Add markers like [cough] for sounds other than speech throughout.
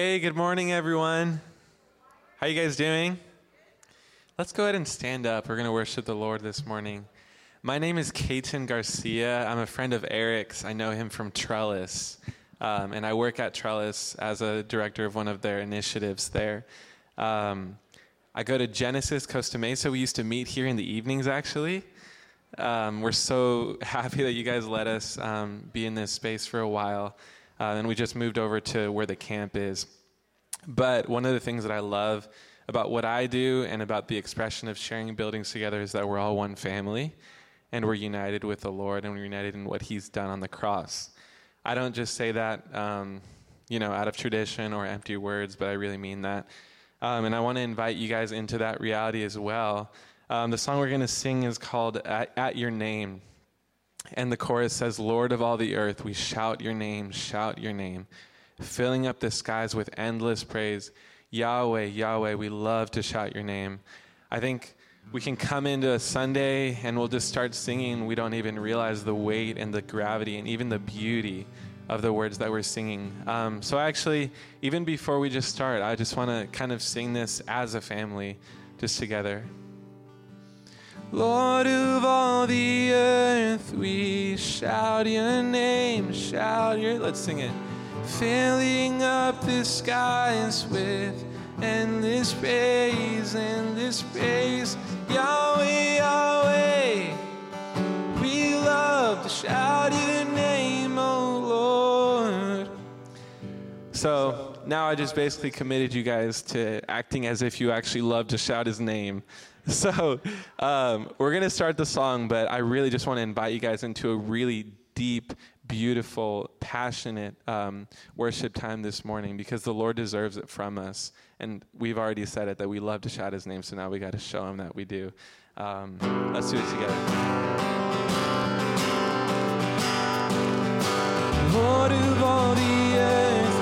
Hey, good morning, everyone. How you guys doing? Let's go ahead and stand up. We're going to worship the Lord this morning. My name is Caden Garcia. I'm a friend of Eric's. I know him from Trellis, um, and I work at Trellis as a director of one of their initiatives there. Um, I go to Genesis Costa Mesa. We used to meet here in the evenings, actually. Um, we're so [laughs] happy that you guys let us um, be in this space for a while. Uh, and we just moved over to where the camp is. But one of the things that I love about what I do and about the expression of sharing buildings together is that we're all one family and we're united with the Lord and we're united in what He's done on the cross. I don't just say that, um, you know, out of tradition or empty words, but I really mean that. Um, and I want to invite you guys into that reality as well. Um, the song we're going to sing is called at, at Your Name. And the chorus says, Lord of all the earth, we shout your name, shout your name, filling up the skies with endless praise. Yahweh, Yahweh, we love to shout your name. I think we can come into a Sunday and we'll just start singing. We don't even realize the weight and the gravity and even the beauty of the words that we're singing. Um, so, actually, even before we just start, I just want to kind of sing this as a family, just together. Lord of all the earth, we shout your name, shout your. Let's sing it. Filling up the skies with endless praise, endless praise. Yahweh, Yahweh, we love to shout your name, oh Lord. So now I just basically committed you guys to acting as if you actually love to shout his name. [laughs] So um, we're going to start the song, but I really just want to invite you guys into a really deep, beautiful, passionate um, worship time this morning because the Lord deserves it from us. And we've already said it that we love to shout his name, so now we got to show him that we do. Um, let's do it together. Lord of all the earth,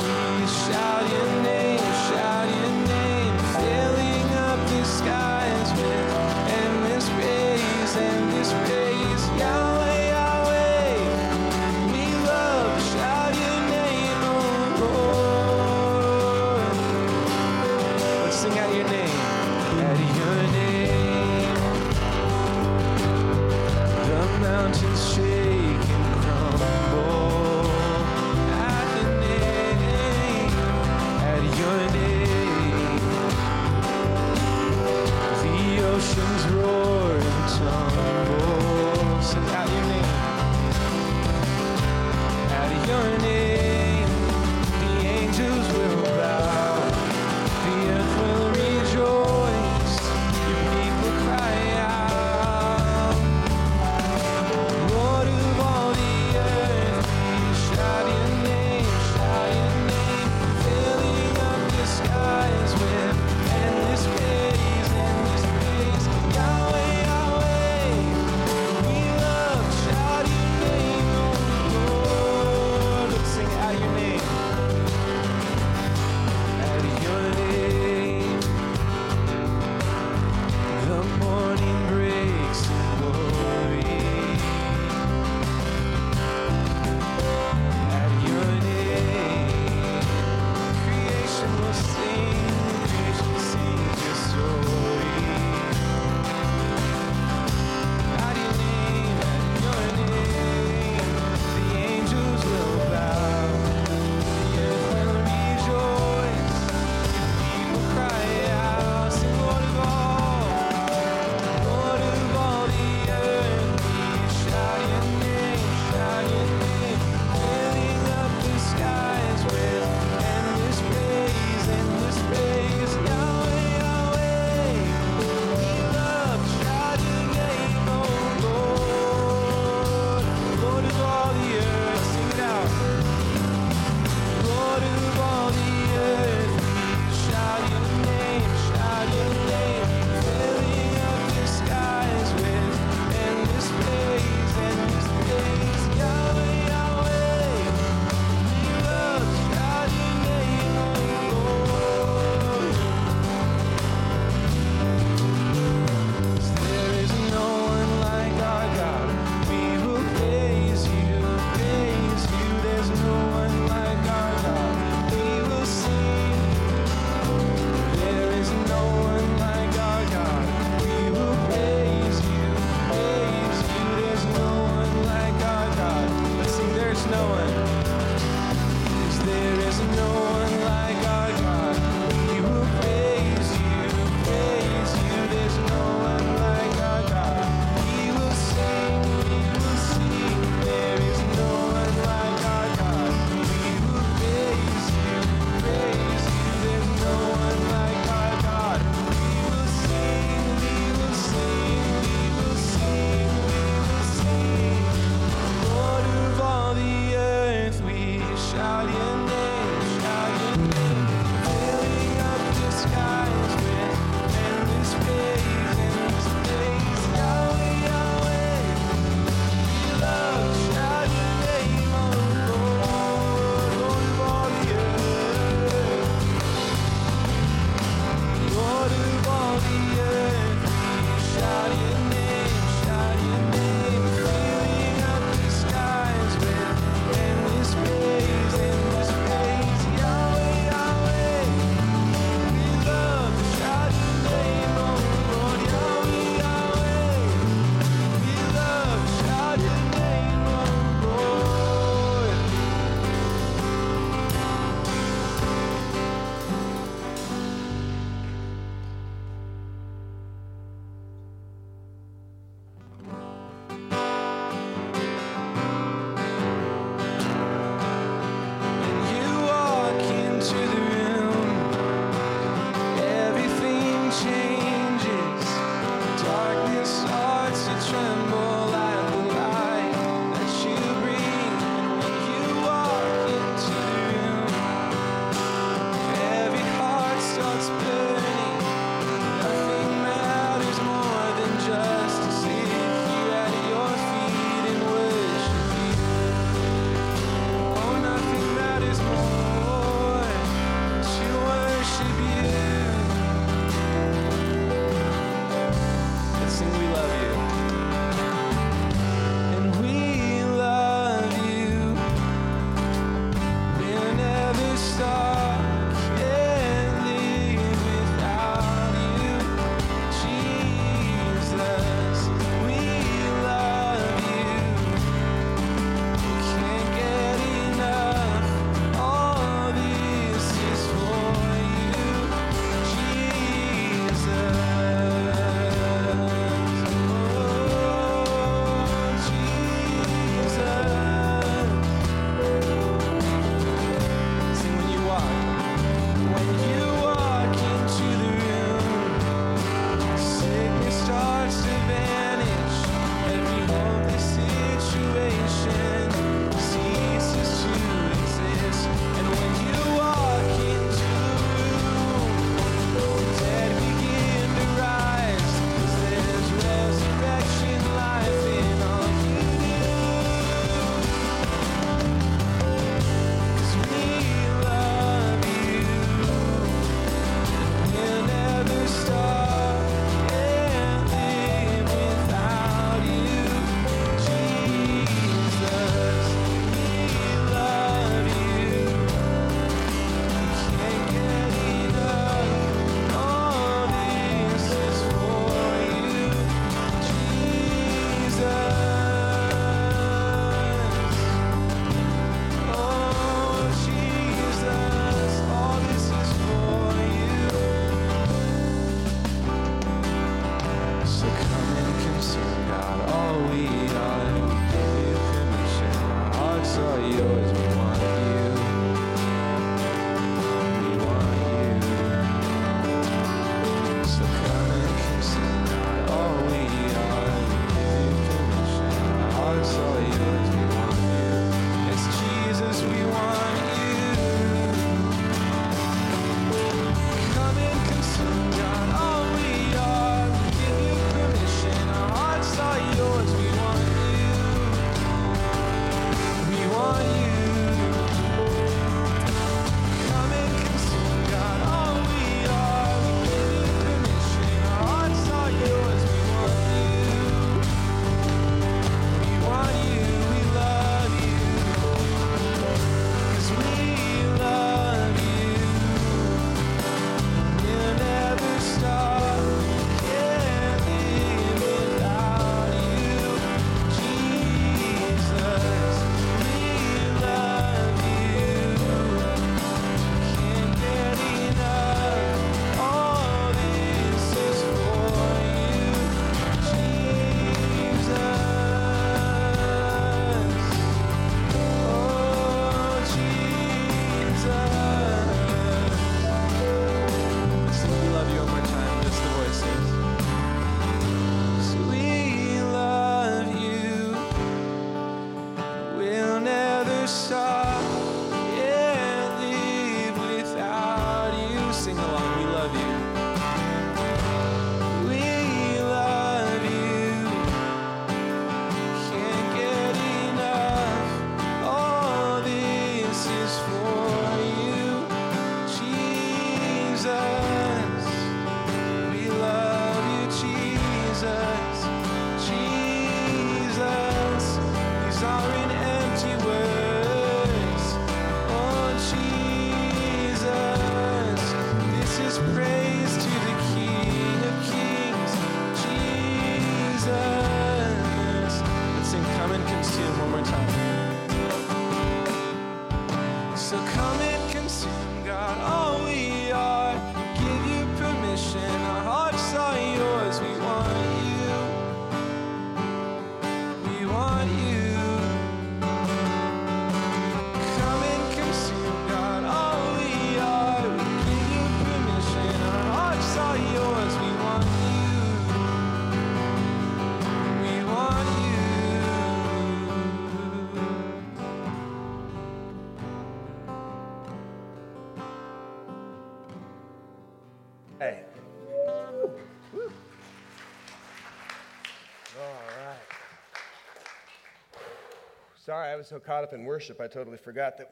I was so caught up in worship, I totally forgot that.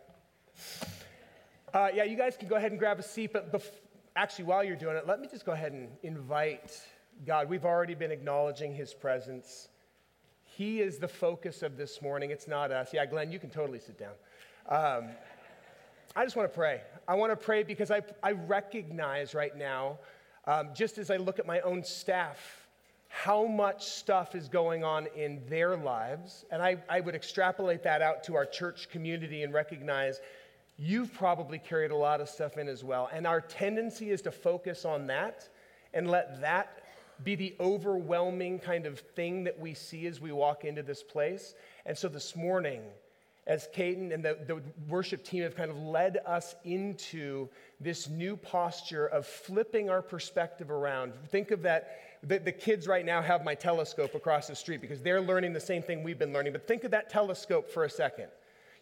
Uh, yeah, you guys can go ahead and grab a seat, but bef- actually, while you're doing it, let me just go ahead and invite God. We've already been acknowledging His presence. He is the focus of this morning. It's not us. Yeah, Glenn, you can totally sit down. Um, I just want to pray. I want to pray because I, I recognize right now, um, just as I look at my own staff, how much stuff is going on in their lives. And I, I would extrapolate that out to our church community and recognize you've probably carried a lot of stuff in as well. And our tendency is to focus on that and let that be the overwhelming kind of thing that we see as we walk into this place. And so this morning, as Caden and the, the worship team have kind of led us into this new posture of flipping our perspective around. Think of that. The, the kids right now have my telescope across the street because they're learning the same thing we've been learning. But think of that telescope for a second.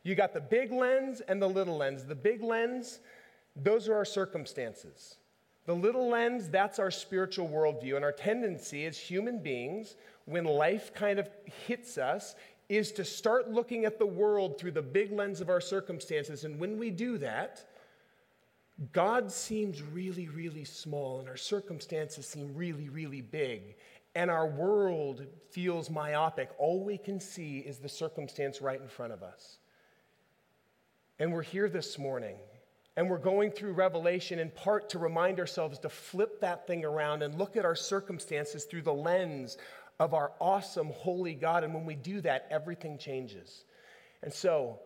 You got the big lens and the little lens. The big lens, those are our circumstances. The little lens, that's our spiritual worldview. And our tendency as human beings, when life kind of hits us, is to start looking at the world through the big lens of our circumstances. And when we do that, God seems really, really small, and our circumstances seem really, really big. And our world feels myopic. All we can see is the circumstance right in front of us. And we're here this morning and we're going through Revelation in part to remind ourselves to flip that thing around and look at our circumstances through the lens of our awesome, holy God. And when we do that, everything changes. And so,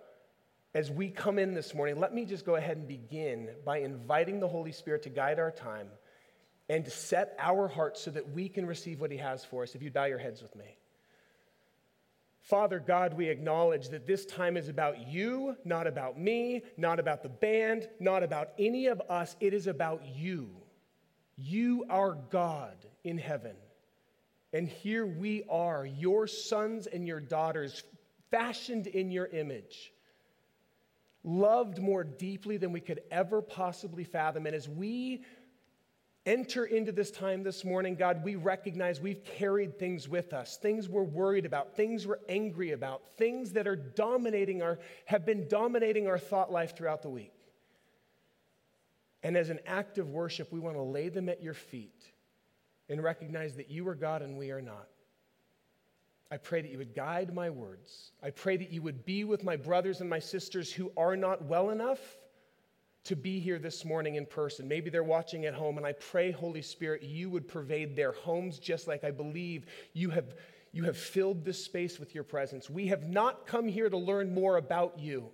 as we come in this morning, let me just go ahead and begin by inviting the Holy Spirit to guide our time and to set our hearts so that we can receive what He has for us. If you bow your heads with me. Father God, we acknowledge that this time is about you, not about me, not about the band, not about any of us. It is about you. You are God in heaven. And here we are, your sons and your daughters, fashioned in your image, loved more deeply than we could ever possibly fathom. And as we enter into this time this morning, God, we recognize we've carried things with us, things we're worried about, things we're angry about, things that are dominating our, have been dominating our thought life throughout the week. And as an act of worship, we want to lay them at your feet and recognize that you are God and we are not. I pray that you would guide my words. I pray that you would be with my brothers and my sisters who are not well enough to be here this morning in person. Maybe they're watching at home, and I pray, Holy Spirit, you would pervade their homes just like I believe you have, you have filled this space with your presence. We have not come here to learn more about you.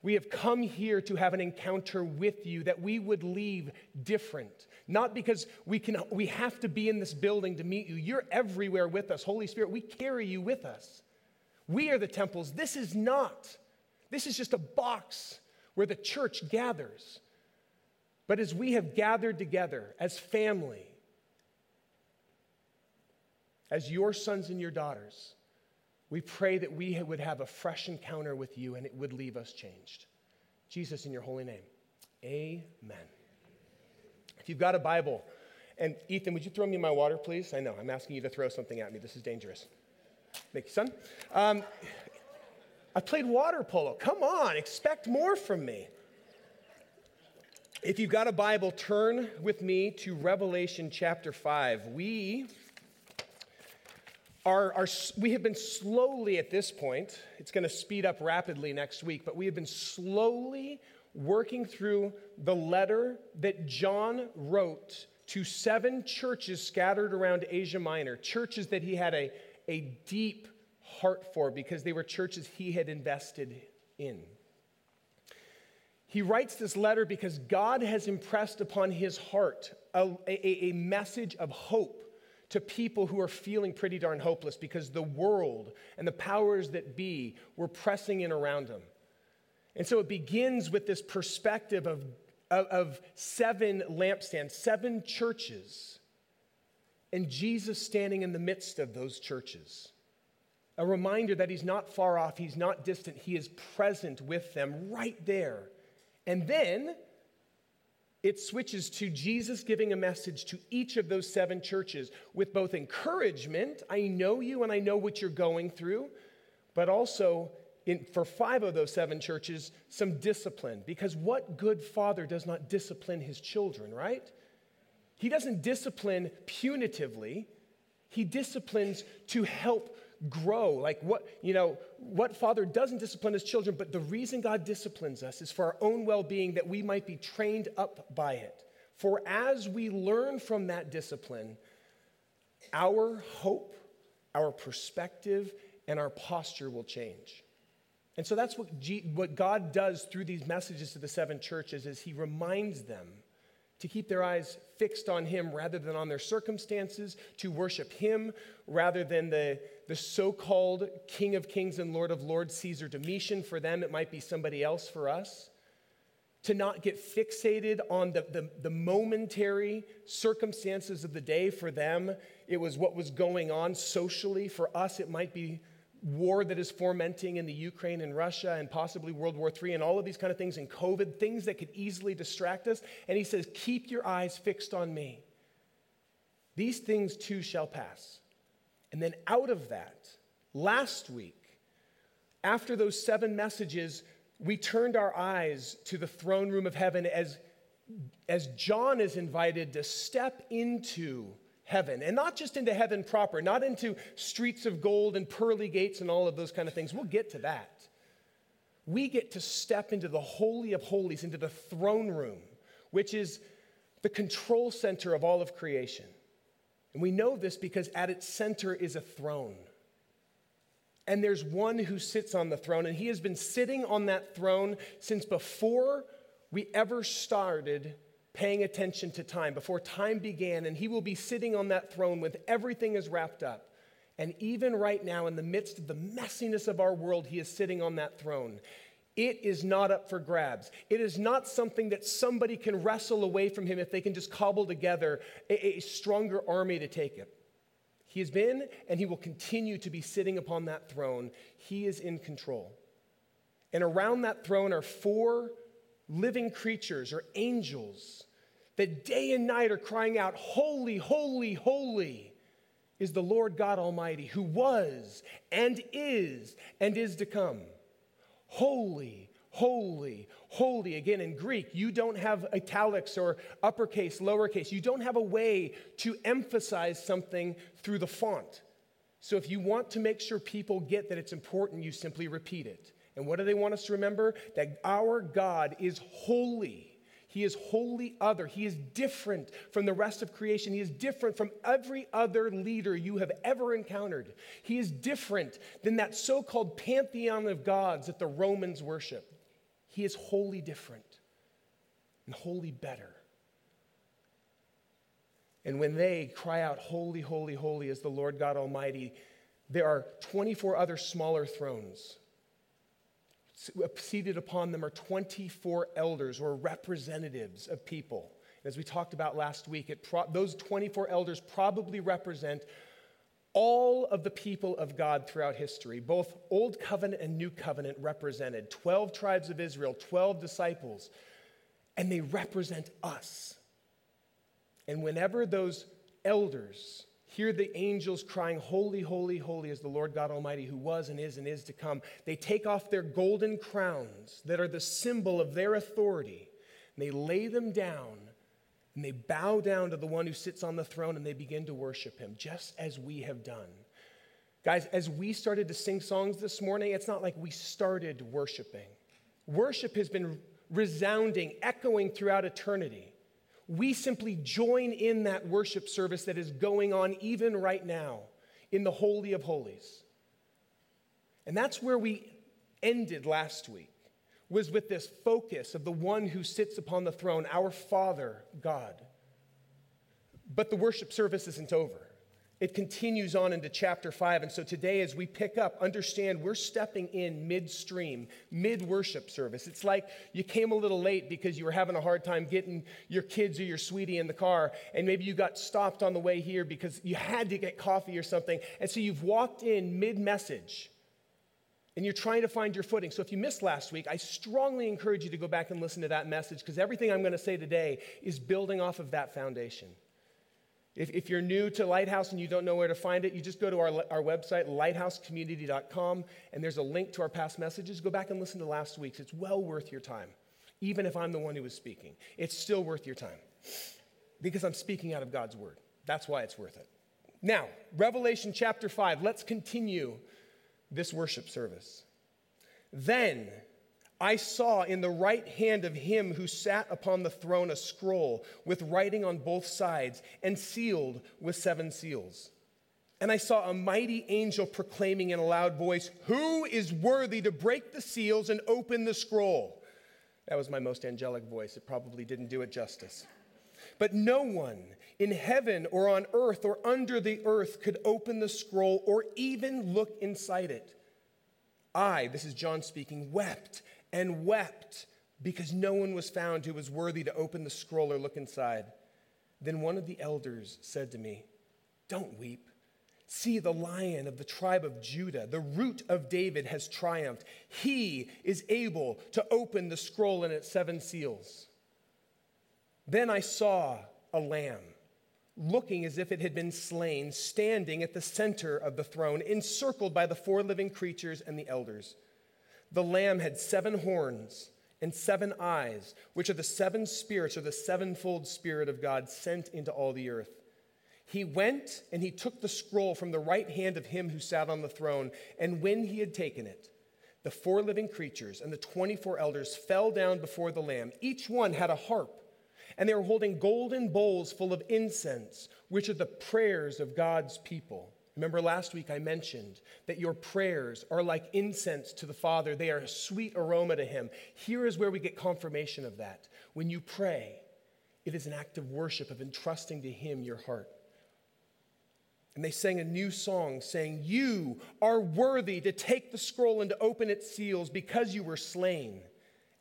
We have come here to have an encounter with you that we would leave different. Not because we, can, we have to be in this building to meet you. You're everywhere with us. Holy Spirit, we carry you with us. We are the temples. This is not. This is just a box where the church gathers. But as we have gathered together as family, as your sons and your daughters, we pray that we would have a fresh encounter with you and it would leave us changed. Jesus, in your holy name, amen. If you've got a Bible, and Ethan, would you throw me my water, please? I know, I'm asking you to throw something at me. This is dangerous. Thank you, son. Um, I played water polo. Come on, expect more from me. If you've got a Bible, turn with me to Revelation chapter 5. We are, are, we have been slowly at this point, it's going to speed up rapidly next week, but we have been slowly working through the letter that John wrote to seven churches scattered around Asia Minor, churches that he had a, a deep heart for because they were churches he had invested in. He writes this letter because God has impressed upon his heart a, a, a, message of hope to people who are feeling pretty darn hopeless because the world and the powers that be were pressing in around him. And so it begins with this perspective of, of, of seven lampstands, seven churches, and Jesus standing in the midst of those churches a reminder that he's not far off, he's not distant, he is present with them right there. And then it switches to Jesus giving a message to each of those seven churches with both encouragement, I know you and I know what you're going through, but also in, for five of those seven churches, some discipline. Because what good father does not discipline his children, right? He doesn't discipline punitively, he disciplines to help grow. Like what, you know, what father doesn't discipline his children, but the reason God disciplines us is for our own well being, that we might be trained up by it. For as we learn from that discipline, our hope, our perspective, and our posture will change. And so that's what, G- what God does through these messages to the seven churches is he reminds them to keep their eyes fixed on him rather than on their circumstances, to worship him rather than the, the so called King of Kings and Lord of Lords, Caesar Domitian. For them, it might be somebody else for us. To not get fixated on the, the, the momentary circumstances of the day. For them, it was what was going on socially. For us, it might be war that is fomenting in the Ukraine and Russia and possibly World War III and all of these kind of things and COVID, things that could easily distract us. And he says, Keep your eyes fixed on me. These things too shall pass. And then out of that, last week, after those seven messages, we turned our eyes to the throne room of heaven as, as John is invited to step into heaven. And not just into heaven proper, not into streets of gold and pearly gates and all of those kind of things. We'll get to that. We get to step into the Holy of Holies, into the throne room, which is the control center of all of creation. And we know this because at its center is a throne. And there's one who sits on the throne, and he has been sitting on that throne since before we ever started paying attention to time, before time began, and he will be sitting on that throne with everything is wrapped up. And even right now, in the midst of the messiness of our world, he is sitting on that throne. It is not up for grabs. It is not something that somebody can wrestle away from him if they can just cobble together a, a stronger army to take it. He has been and he will continue to be sitting upon that throne. He is in control. And around that throne are four living creatures or angels that day and night are crying out, Holy, holy, holy is the Lord God Almighty, who was and is and is to come. Holy, holy, holy. Again, in Greek, you don't have italics or uppercase, lowercase. You don't have a way to emphasize something through the font. So if you want to make sure people get that it's important, you simply repeat it. And what do they want us to remember? That our God is holy. He is wholly other. He is different from the rest of creation. He is different from every other leader you have ever encountered. He is different than that so called pantheon of gods that the Romans worship. He is wholly different and wholly better. And when they cry out, Holy, holy, holy is the Lord God Almighty, there are 24 other smaller thrones Uh, seated upon them are 24 elders or representatives of people. As we talked about last week, pro- those 24 elders probably represent all of the people of God throughout history, both Old Covenant and New Covenant represented 12 tribes of Israel, 12 disciples, and they represent us. And whenever those elders hear the angels crying, Holy, holy, holy is the Lord God Almighty, who was and is and is to come. They take off their golden crowns that are the symbol of their authority, and they lay them down, and they bow down to the one who sits on the throne, and they begin to worship him, just as we have done. Guys, as we started to sing songs this morning, it's not like we started worshiping. Worship has been resounding, echoing throughout eternity we simply join in that worship service that is going on even right now in the Holy of Holies. And that's where we ended last week, was with this focus of the one who sits upon the throne, our Father, God. But the worship service isn't over it continues on into chapter 5. And so today, as we pick up, understand we're stepping in midstream, mid worship service. It's like you came a little late because you were having a hard time getting your kids or your sweetie in the car, and maybe you got stopped on the way here because you had to get coffee or something. And so you've walked in mid message. and you're trying to find your footing. So if you missed last week, I strongly encourage you to go back and listen to that message because everything I'm going to say today is building off of that foundation. If, if, you're new to Lighthouse and you don't know where to find it, you just go to our, our website, lighthousecommunity.com, and there's a link to our past messages. Go back and listen to last week's. It's well worth your time, even if I'm the one who was speaking. It's still worth your time because I'm speaking out of God's word. That's why it's worth it. Now, Revelation chapter 5, let's continue this worship service. Then I saw in the right hand of him who sat upon the throne a scroll with writing on both sides and sealed with seven seals. And I saw a mighty angel proclaiming in a loud voice, Who is worthy to break the seals and open the scroll? That was my most angelic voice. It probably didn't do it justice. But no one in heaven or on earth or under the earth could open the scroll or even look inside it. I, this is John speaking, wept and wept because no one was found who was worthy to open the scroll or look inside. Then one of the elders said to me, Don't weep. See, the lion of the tribe of Judah, the root of David, has triumphed. He is able to open the scroll and its seven seals. Then I saw a lamb, looking as if it had been slain, standing at the center of the throne, encircled by the four living creatures and the elders. The lamb had seven horns and seven eyes, which are the seven spirits, or the sevenfold spirit of God sent into all the earth. He went and he took the scroll from the right hand of him who sat on the throne, and when he had taken it, the four living creatures and the 24 elders fell down before the Lamb. Each one had a harp and they were holding golden bowls full of incense, which are the prayers of God's people. Remember last week I mentioned that your prayers are like incense to the Father, they are a sweet aroma to Him. Here is where we get confirmation of that. When you pray, it is an act of worship, of entrusting to Him your heart. And they sang a new song saying, You are worthy to take the scroll and to open its seals because you were slain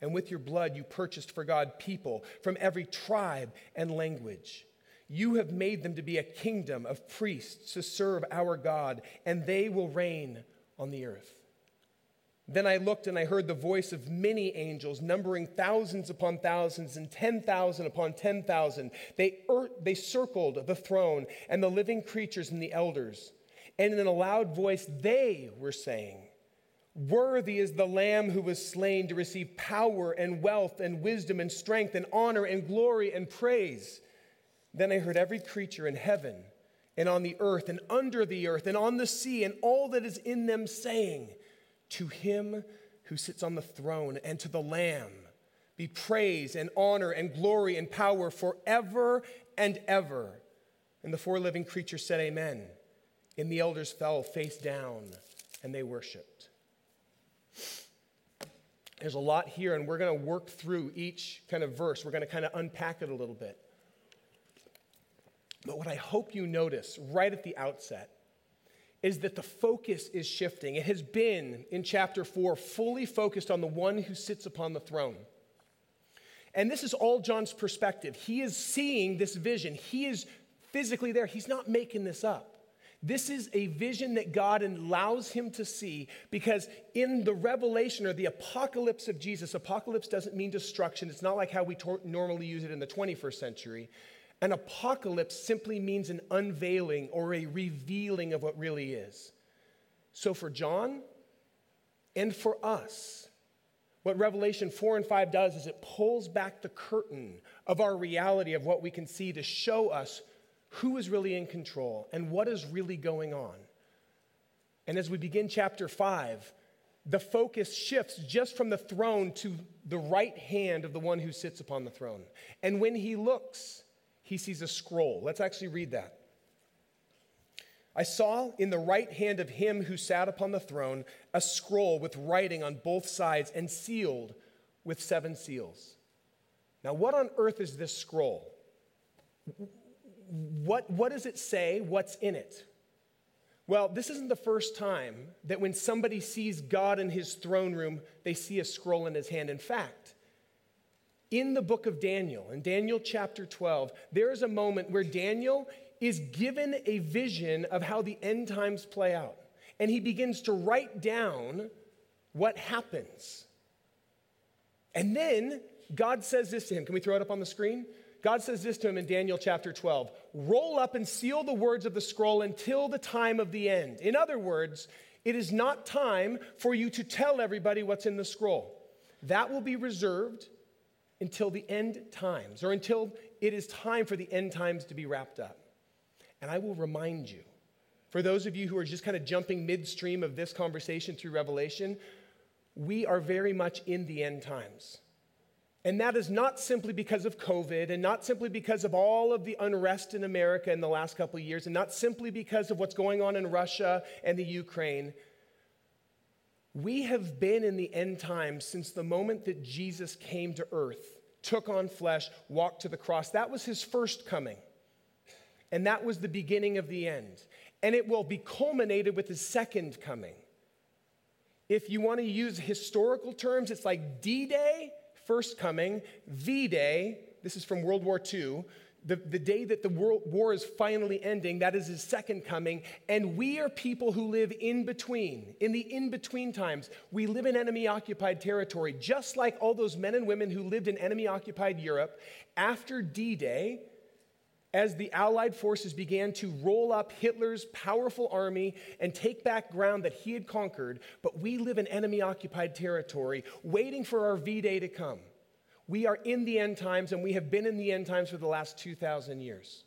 and with your blood you purchased for God people from every tribe and language. You have made them to be a kingdom of priests to serve our God, and they will reign on the earth. Then I looked and I heard the voice of many angels, numbering thousands upon thousands and 10,000 upon 10,000. They, er- they circled the throne and the living creatures and the elders. And in a loud voice, they were saying, Worthy is the Lamb who was slain to receive power and wealth and wisdom and strength and honor and glory and praise. Then I heard every creature in heaven and on the earth and under the earth and on the sea and all that is in them saying, To him who sits on the throne and to the Lamb be praise and honor and glory and power forever and ever. And the four living creatures said, Amen. And the elders fell face down and they worshiped. There's a lot here, and we're going to work through each kind of verse. We're going to kind of unpack it a little bit. But what I hope you notice right at the outset is that the focus is shifting. It has been in chapter four fully focused on the one who sits upon the throne. And this is all John's perspective. He is seeing this vision, he is physically there, he's not making this up. This is a vision that God allows him to see because in the revelation or the apocalypse of Jesus, apocalypse doesn't mean destruction. It's not like how we tor- normally use it in the 21st century. An apocalypse simply means an unveiling or a revealing of what really is. So for John and for us, what Revelation 4 and 5 does is it pulls back the curtain of our reality of what we can see to show us who is really in control and what is really going on. And as we begin chapter 5, the focus shifts just from the throne to the right hand of the one who sits upon the throne. And when he looks, he sees a scroll. Let's actually read that. I saw in the right hand of him who sat upon the throne a scroll with writing on both sides and sealed with seven seals. Now, what on earth is this scroll? what, what does it say? What's in it? Well, this isn't the first time that when somebody sees God in his throne room, they see a scroll in his hand. In fact, in the book of Daniel, in Daniel chapter 12, there is a moment where Daniel is given a vision of how the end times play out. And he begins to write down what happens? And then God says this to him. Can we throw it up on the screen? God says this to him in Daniel chapter 12 Roll up and seal the words of the scroll until the time of the end. In other words, it is not time for you to tell everybody what's in the scroll. That will be reserved until the end times, or until it is time for the end times to be wrapped up. And I will remind you, for those of you who are just kind of jumping midstream of this conversation through Revelation, we are very much in the end times. And that is not simply because of COVID and not simply because of all of the unrest in America in the last couple of years and not simply because of what's going on in Russia and the Ukraine. We have been in the end times since the moment that Jesus came to earth, took on flesh, walked to the cross. That was his first coming. And that was the beginning of the end. And it will be culminated with his second coming. If you want to use historical terms, it's like D Day first coming, V Day, this is from World War II, the, the day that the world war is finally ending, that is his second coming. And we are people who live in between, in the in between times. We live in enemy occupied territory, just like all those men and women who lived in enemy occupied Europe. After D Day, as the Allied forces began to roll up Hitler's powerful army and take back ground that he had conquered, but we live in enemy occupied territory, waiting for our V Day to come. We are in the end times, and we have been in the end times for the last 2,000 years.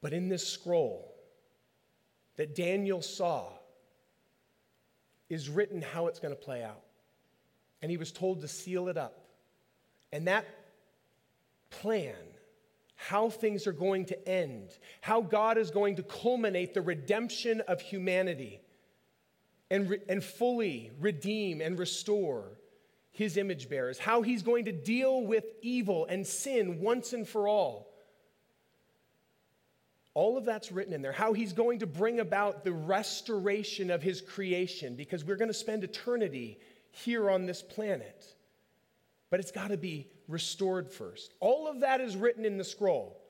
But in this scroll that Daniel saw is written how it's going to play out. And he was told to seal it up. And that plan how things are going to end, how God is going to culminate the redemption of humanity and, re- and fully redeem and restore his image bearers, how he's going to deal with evil and sin once and for all. All of that's written in there. How he's going to bring about the restoration of his creation, because we're going to spend eternity here on this planet. But it's got to be restored first. All of that is written in the scroll.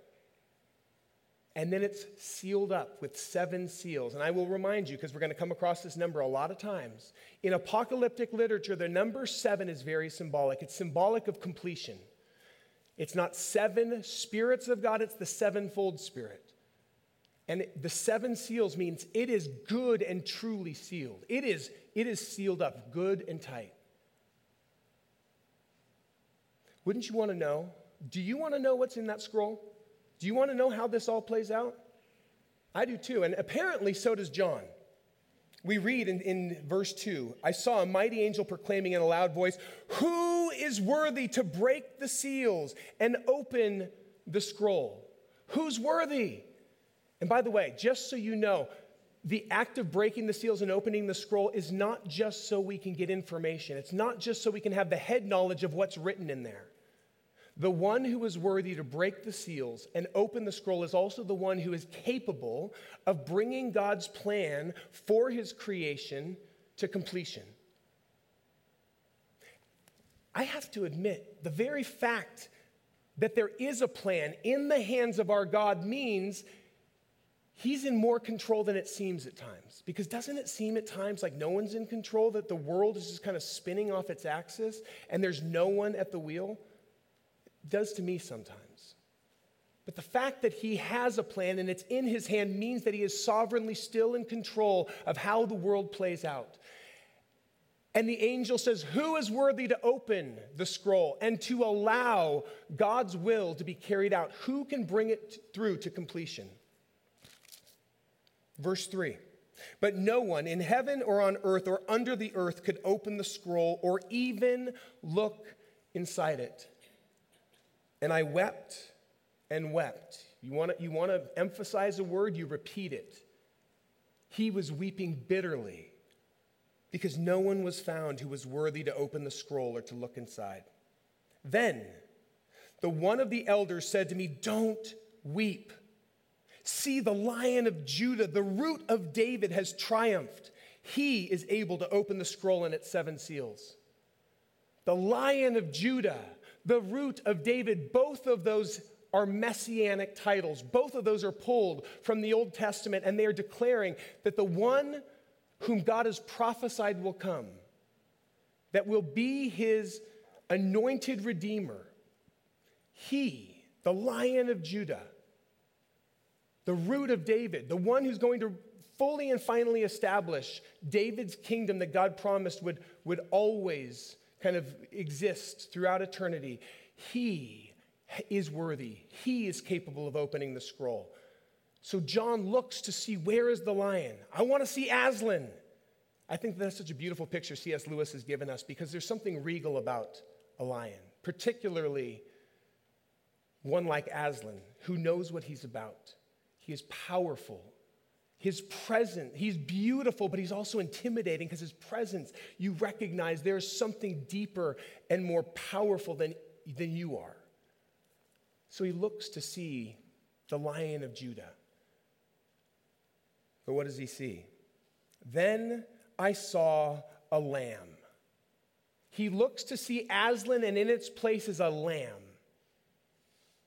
And then it's sealed up with seven seals. And I will remind you, because we're going to come across this number a lot of times. In apocalyptic literature, the number seven is very symbolic. It's symbolic of completion. It's not seven spirits of God, it's the sevenfold spirit. And the seven seals means it is good and truly sealed. It is, it is sealed up good and tight. Wouldn't you want to know? Do you want to know what's in that scroll? Do you want to know how this all plays out? I do too. And apparently, so does John. We read in, in, verse 2 I saw a mighty angel proclaiming in a loud voice, Who is worthy to break the seals and open the scroll? Who's worthy? And by the way, just so you know, the act of breaking the seals and opening the scroll is not just so we can get information, it's not just so we can have the head knowledge of what's written in there. The one who is worthy to break the seals and open the scroll is also the one who is capable of bringing God's plan for his creation to completion. I have to admit, the very fact that there is a plan in the hands of our God means he's in more control than it seems at times. Because doesn't it seem at times like no one's in control, that the world is just kind of spinning off its axis and there's no one at the wheel? Does to me sometimes. But the fact that he has a plan and it's in his hand means that he is sovereignly still in control of how the world plays out. And the angel says, Who is worthy to open the scroll and to allow God's will to be carried out? Who can bring it through to completion? Verse 3 But no one in heaven or on earth or under the earth could open the scroll or even look inside it. And I wept and wept. You want to you want to emphasize a word, you repeat it. He was weeping bitterly because no one was found who was worthy to open the scroll or to look inside. Then the one of the elders said to me, Don't weep. See, the lion of Judah, the root of David, has triumphed. He is able to open the scroll and its seven seals. The lion of Judah the root of David, both of those are messianic titles. Both of those are pulled from the Old Testament, and they are declaring that the one whom God has prophesied will come, that will be his anointed redeemer. He, the lion of Judah, the root of David, the one who's going to fully and finally establish David's kingdom that God promised would, would always kind of exists throughout eternity. He is worthy. He is capable of opening the scroll. So John looks to see where is the lion. I want to see Aslan. I think that's such a beautiful picture C.S. Lewis has given us because there's something regal about a lion, particularly one like Aslan, who knows what he's about. He is powerful. His presence, he's beautiful, but he's also intimidating because his presence, you recognize there's something deeper and more powerful than, than you are. So he looks to see the lion of Judah. But what does he see? Then I saw a lamb. He looks to see Aslan, and in its place is a lamb.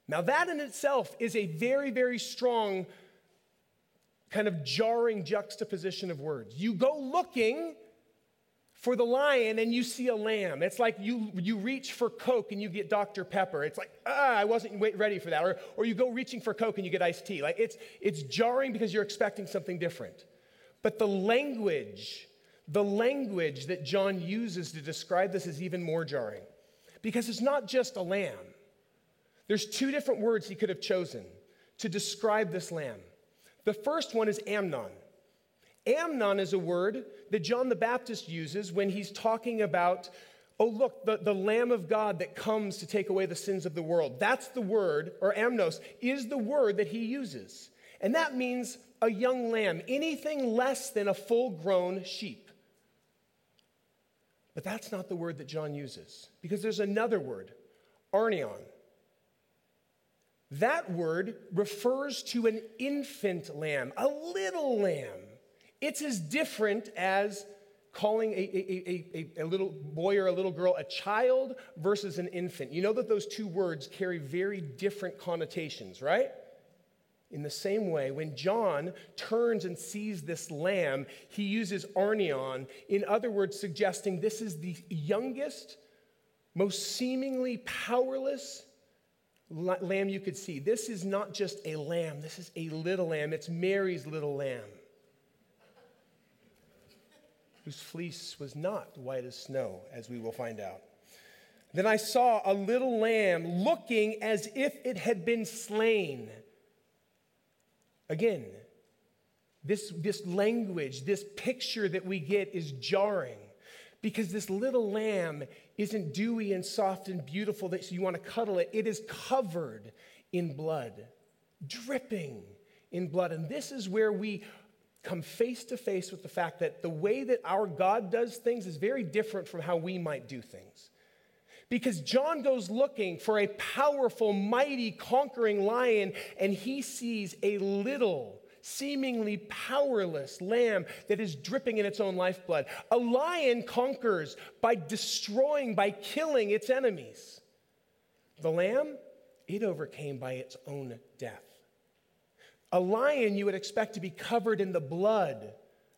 Now, that in itself is a very, very strong, kind of jarring juxtaposition of words. You go looking for the lion and you see a lamb. It's like you, you reach for Coke and you get Dr. Pepper. It's like, ah, I wasn't ready for that. Or, or you go reaching for Coke and you get iced tea. Like it's, it's jarring because you're expecting something different. But the language, the language that John uses to describe this is even more jarring because it's not just a lamb. There's two different words he could have chosen to describe this lamb. The first one is amnos. amnos is a word that John the Baptist uses when he's talking about, oh, look, the, the Lamb of God that comes to take away the sins of the world. That's the word, or amnos, is the word that he uses. And that means a young lamb, anything less than a full grown sheep. But that's not the word that John uses, because there's another word, arnion. That word refers to an infant lamb, a little lamb. It's as different as calling a, a, a, a, little boy or a little girl a child versus an infant. You know that those two words carry very different connotations, right? In the same way, when John turns and sees this lamb, he uses arnion, in other words, suggesting this is the youngest, most seemingly powerless lamb you could see. This is not just a lamb, this is a little lamb. It's Mary's little lamb whose fleece was not white as snow, as we will find out. Then I saw a little lamb looking as if it had been slain. Again, this, this language, this picture that we get is jarring because this little lamb isn't dewy and soft and beautiful that you want to cuddle it. It is covered in blood, dripping in blood. And this is where we come face to face with the fact that the way that our God does things is very different from how we might do things. Because John goes looking for a powerful, mighty, conquering lion, and he sees a little, seemingly powerless lamb that is dripping in its own lifeblood. A lion conquers by destroying, by killing its enemies. The lamb, it overcame by its own death. A lion you would expect to be covered in the blood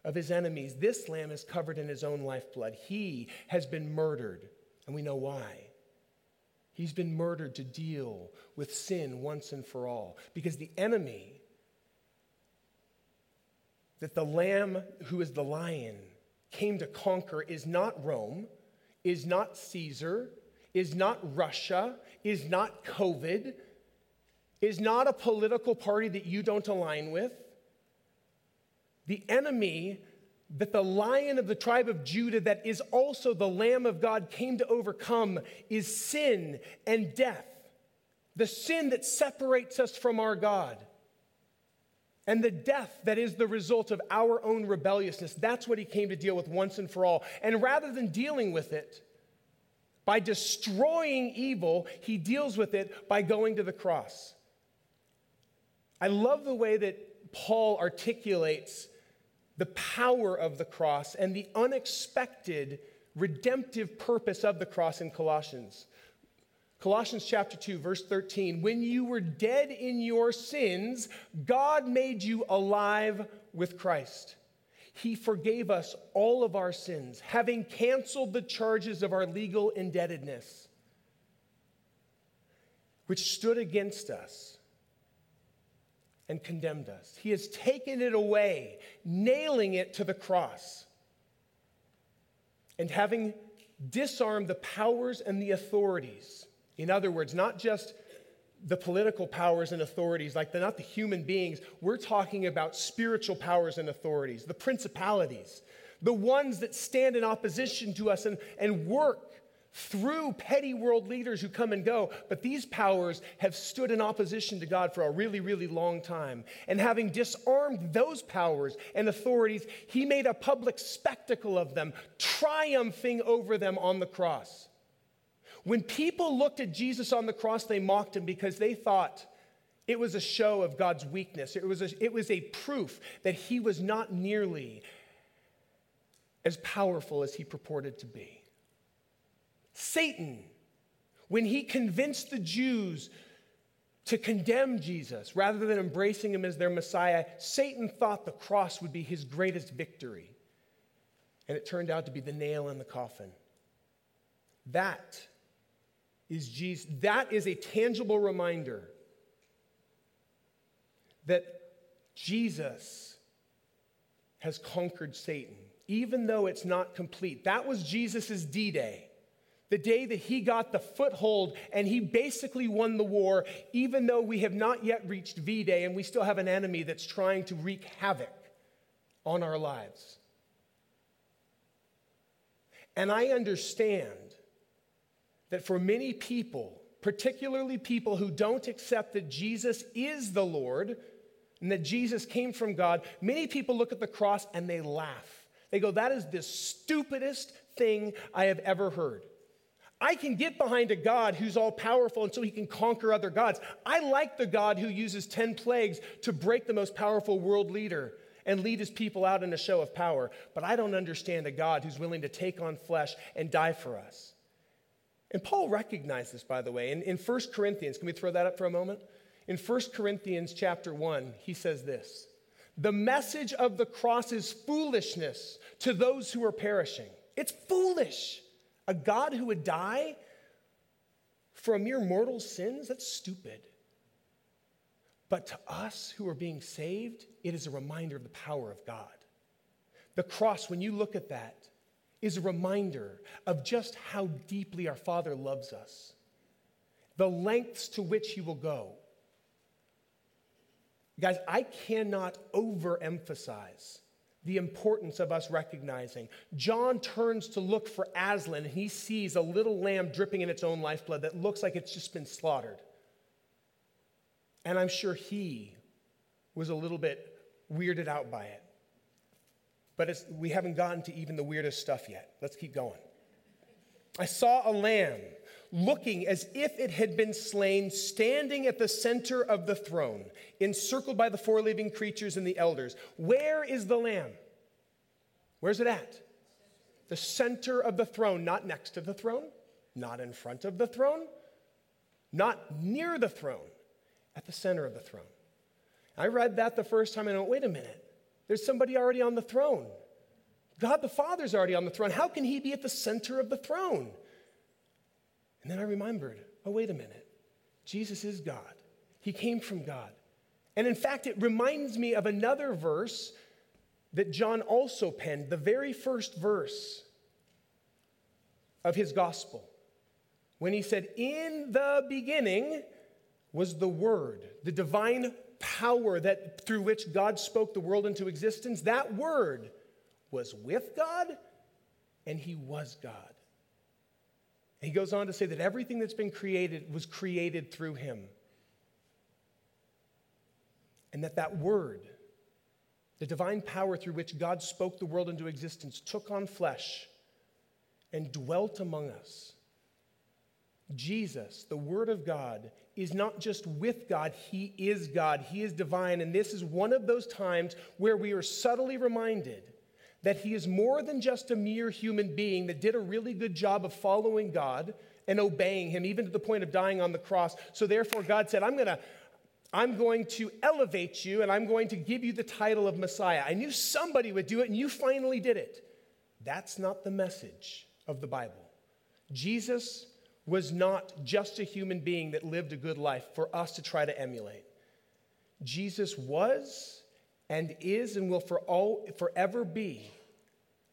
of his enemies. This lamb is covered in his own lifeblood. He has been murdered, and we know why. He's been murdered to deal with sin once and for all. Because the enemy that the lamb who is the lion came to conquer is not Rome, is not Caesar, is not Russia, is not COVID is not a political party that you don't align with. The enemy that the lion of the tribe of Judah, that is also the Lamb of God, came to overcome is sin and death. The sin that separates us from our God. And the death that is the result of our own rebelliousness. That's what he came to deal with once and for all. And rather than dealing with it by destroying evil, he deals with it by going to the cross. I love the way that Paul articulates the power of the cross and the unexpected redemptive purpose of the cross in Colossians. Colossians chapter 2, verse 13. When you were dead in your sins, God made you alive with Christ. He forgave us all of our sins, having canceled the charges of our legal indebtedness, which stood against us and condemned us. He has taken it away, nailing it to the cross. And having disarmed the powers and the authorities, in other words, not just the political powers and authorities, like the, not the human beings. We're talking about spiritual powers and authorities, the principalities, the ones that stand in opposition to us and, and work through petty world leaders who come and go. But these powers have stood in opposition to God for a really, really long time. And having disarmed those powers and authorities, he made a public spectacle of them, triumphing over them on the cross. When people looked at Jesus on the cross, they mocked him because they thought it was a show of God's weakness. It was a, it was a proof that he was not nearly as powerful as he purported to be. Satan, when he convinced the Jews to condemn Jesus rather than embracing him as their Messiah, Satan thought the cross would be his greatest victory. And it turned out to be the nail in the coffin. That is Jesus. That is a tangible reminder that Jesus has conquered Satan, even though it's not complete. That was Jesus' D Day, the day that he got the foothold and he basically won the war, even though we have not yet reached V Day and we still have an enemy that's trying to wreak havoc on our lives. And I understand that for many people, particularly people who don't accept that Jesus is the Lord and that Jesus came from God, many people look at the cross and they laugh. They go, That is the stupidest thing I have ever heard. I can get behind a God who's all powerful and so he can conquer other gods. I like the God who uses 10 plagues to break the most powerful world leader and lead his people out in a show of power. But I don't understand a God who's willing to take on flesh and die for us. And Paul recognized this, by the way. In, in 1 Corinthians, can we throw that up for a moment? In 1 Corinthians chapter 1, he says this The message of the cross is foolishness to those who are perishing. It's foolish. A God who would die for a mere mortal's sins, that's stupid. But to us who are being saved, it is a reminder of the power of God. The cross, when you look at that, is a reminder of just how deeply our Father loves us, the lengths to which He will go. Guys, I cannot overemphasize the importance of us recognizing. John turns to look for Aslan and he sees a little lamb dripping in its own lifeblood that looks like it's just been slaughtered. And I'm sure he was a little bit weirded out by it. But we haven't gotten to even the weirdest stuff yet. Let's keep going. I saw a lamb looking as if it had been slain, standing at the center of the throne, encircled by the four living creatures and the elders. Where is the lamb? Where's it at? The center of the throne, not next to the throne, not in front of the throne, not near the throne, at the center of the throne. I read that the first time and I went, wait a minute. There's somebody already on the throne. God the Father's already on the throne. How can he be at the center of the throne? And then I remembered oh, wait a minute. Jesus is God, he came from God. And in fact, it reminds me of another verse that John also penned, the very first verse of his gospel, when he said, In the beginning was the Word, the divine power that through which God spoke the world into existence, that word was with God and he was God. And he goes on to say that everything that's been created was created through him. And that that word, the divine power through which God spoke the world into existence, took on flesh and dwelt among us. Jesus, the Word of God, is not just with God, He is God. He is divine. And this is one of those times where we are subtly reminded that He is more than just a mere human being that did a really good job of following God and obeying Him, even to the point of dying on the cross. So therefore, God said, I'm going to. I'm going to elevate you and I'm going to give you the title of Messiah. I knew somebody would do it and you finally did it. That's not the message of the Bible. Jesus was not just a human being that lived a good life for us to try to emulate. Jesus was and is and will for all, forever be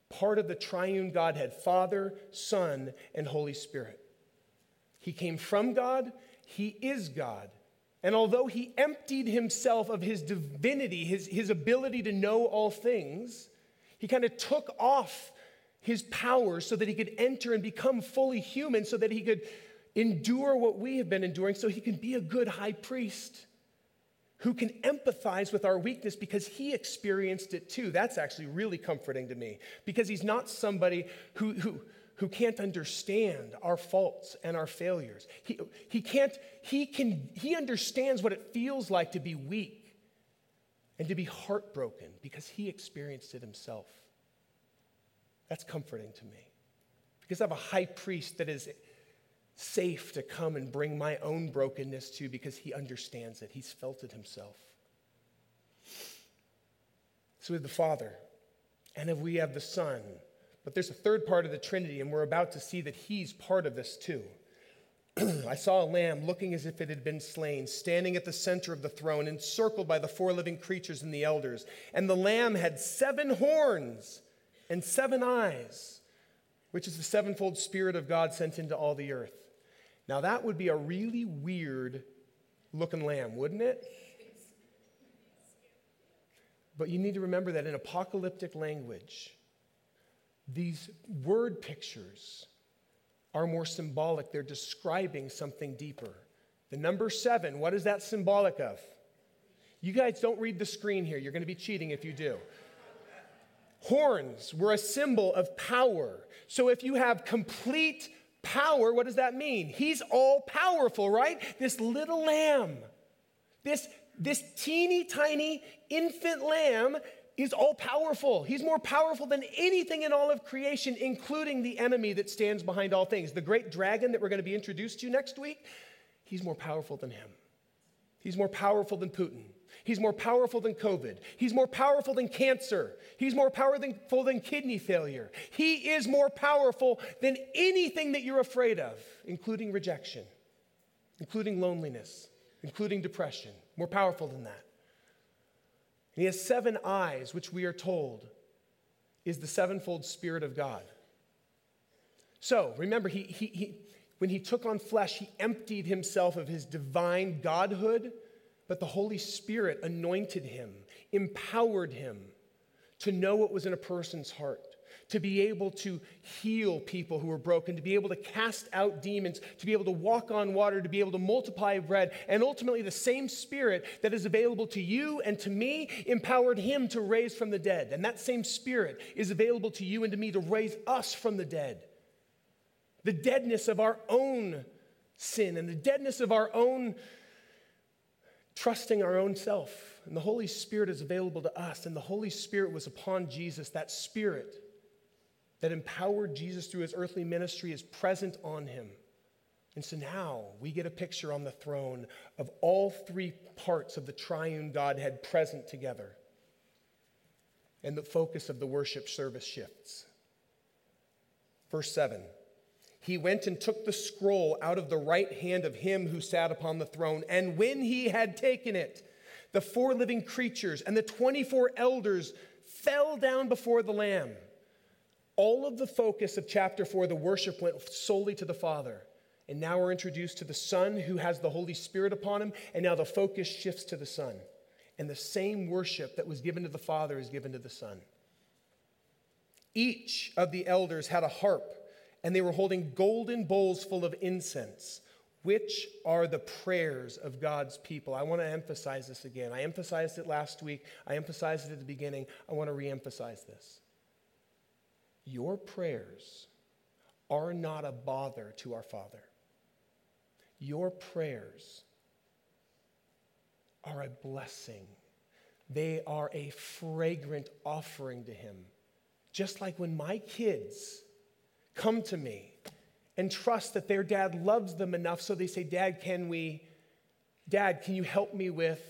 part of the triune Godhead Father, Son, and Holy Spirit. He came from God, He is God. And although He emptied Himself of His divinity, His, his ability to know all things, He kind of took off His power so that He could enter and become fully human, so that He could endure what we have been enduring, so He can be a good high priest who can empathize with our weakness because he experienced it too. That's actually really comforting to me because he's not somebody who, who, who can't understand our faults and our failures. He, he can't, he can, he understands what it feels like to be weak and to be heartbroken because he experienced it himself. That's comforting to me because I have a high priest that is safe to come and bring my own brokenness to because he understands it. He's felt it himself. So we have the Father, and if we have the Son. But there's a third part of the Trinity, and we're about to see that he's part of this too. [clears throat] I saw a lamb looking as if it had been slain, standing at the center of the throne, encircled by the four living creatures and the elders. And the lamb had seven horns and seven eyes, which is the sevenfold Spirit of God sent into all the earth. Now, that would be a really weird looking lamb, wouldn't it? But you need to remember that in apocalyptic language, these word pictures are more symbolic. They're describing something deeper. The number seven, what is that symbolic of? You guys don't read the screen here. You're going to be cheating if you do. Horns were a symbol of power. So if you have complete power, what does that mean? He's all powerful, right? This little lamb, this, this teeny tiny infant lamb is all powerful. He's more powerful than anything in all of creation, including the enemy that stands behind all things. The great dragon that we're going to be introduced to next week, he's more powerful than him. He's more powerful than Putin. He's more powerful than COVID. He's more powerful than cancer. He's more powerful than kidney failure. He is more powerful than anything that you're afraid of, including rejection, including loneliness, including depression. More powerful than that. And he has seven eyes, which we are told is the sevenfold Spirit of God. So remember, he, he, he, when he took on flesh, he emptied himself of his divine godhood but the Holy Spirit anointed him, empowered him to know what was in a person's heart, to be able to heal people who were broken, to be able to cast out demons, to be able to walk on water, to be able to multiply bread. And ultimately, the same Spirit that is available to you and to me empowered him to raise from the dead. And that same Spirit is available to you and to me to raise us from the dead. The deadness of our own sin and the deadness of our own trusting our own self. And the Holy Spirit is available to us. And the Holy Spirit was upon Jesus. That Spirit that empowered Jesus through his earthly ministry is present on him. And so now we get a picture on the throne of all three parts of the triune Godhead present together. And the focus of the worship service shifts. Verse 7 he went and took the scroll out of the right hand of him who sat upon the throne. And when he had taken it, the four living creatures and the 24 elders fell down before the Lamb. All of the focus of chapter 4, the worship went solely to the Father. And now we're introduced to the Son who has the Holy Spirit upon him. And now the focus shifts to the Son. And the same worship that was given to the Father is given to the Son. Each of the elders had a harp and they were holding golden bowls full of incense, which are the prayers of God's people. I want to emphasize this again. I emphasized it last week, I emphasized it at the beginning. I want to re emphasize this. Your prayers are not a bother to our Father. Your prayers are a blessing. They are a fragrant offering to Him. Just like when my kids come to me and trust that their dad loves them enough so they say, Dad, can we Dad, can you help me with?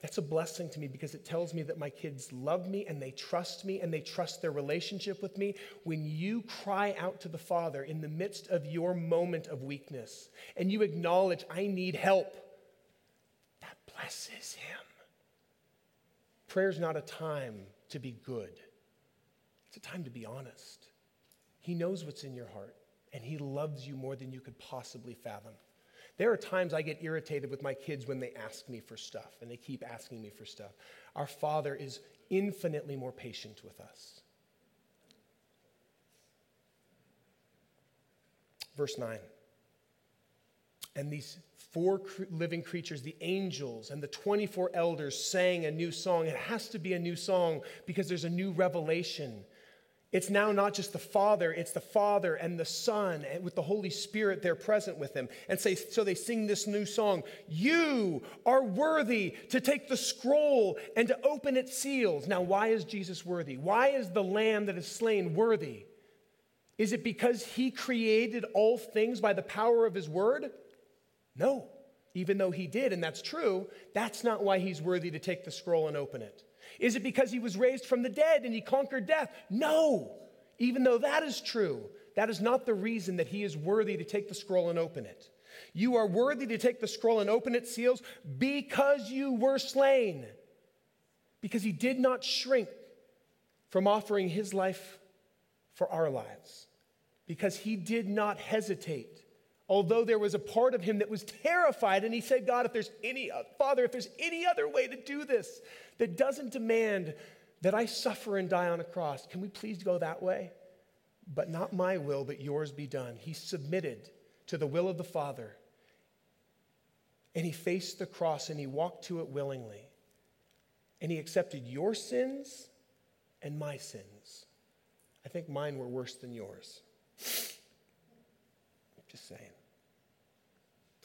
That's a blessing to me because it tells me that my kids love me and they trust me and they trust their relationship with me. When you cry out to the Father in the midst of your moment of weakness and you acknowledge, I need help, that blesses Him. Prayer's not a time to be good, it's a time to be honest. He knows what's in your heart and He loves you more than you could possibly fathom. There are times I get irritated with my kids when they ask me for stuff and they keep asking me for stuff. Our Father is infinitely more patient with us. Verse 9. And these four living creatures, the angels and the 24 elders, sang a new song. It has to be a new song because there's a new revelation. It's now not just the Father, it's the Father and the Son, and with the Holy Spirit there present with him. And say, so they sing this new song You are worthy to take the scroll and to open its seals. Now, why is Jesus worthy? Why is the Lamb that is slain worthy? Is it because he created all things by the power of his word? No. Even though he did, and that's true, that's not why he's worthy to take the scroll and open it. Is it because he was raised from the dead and he conquered death? No. Even though that is true, that is not the reason that he is worthy to take the scroll and open it. You are worthy to take the scroll and open its seals because you were slain. Because he did not shrink from offering his life for our lives. Because he did not hesitate. Although there was a part of him that was terrified, and he said, God, if there's any, Father, if there's any other way to do this, that doesn't demand that I suffer and die on a cross. Can we please go that way? But not my will, but yours be done. He submitted to the will of the Father. And he faced the cross and he walked to it willingly. And he accepted your sins and my sins. I think mine were worse than yours. Just saying.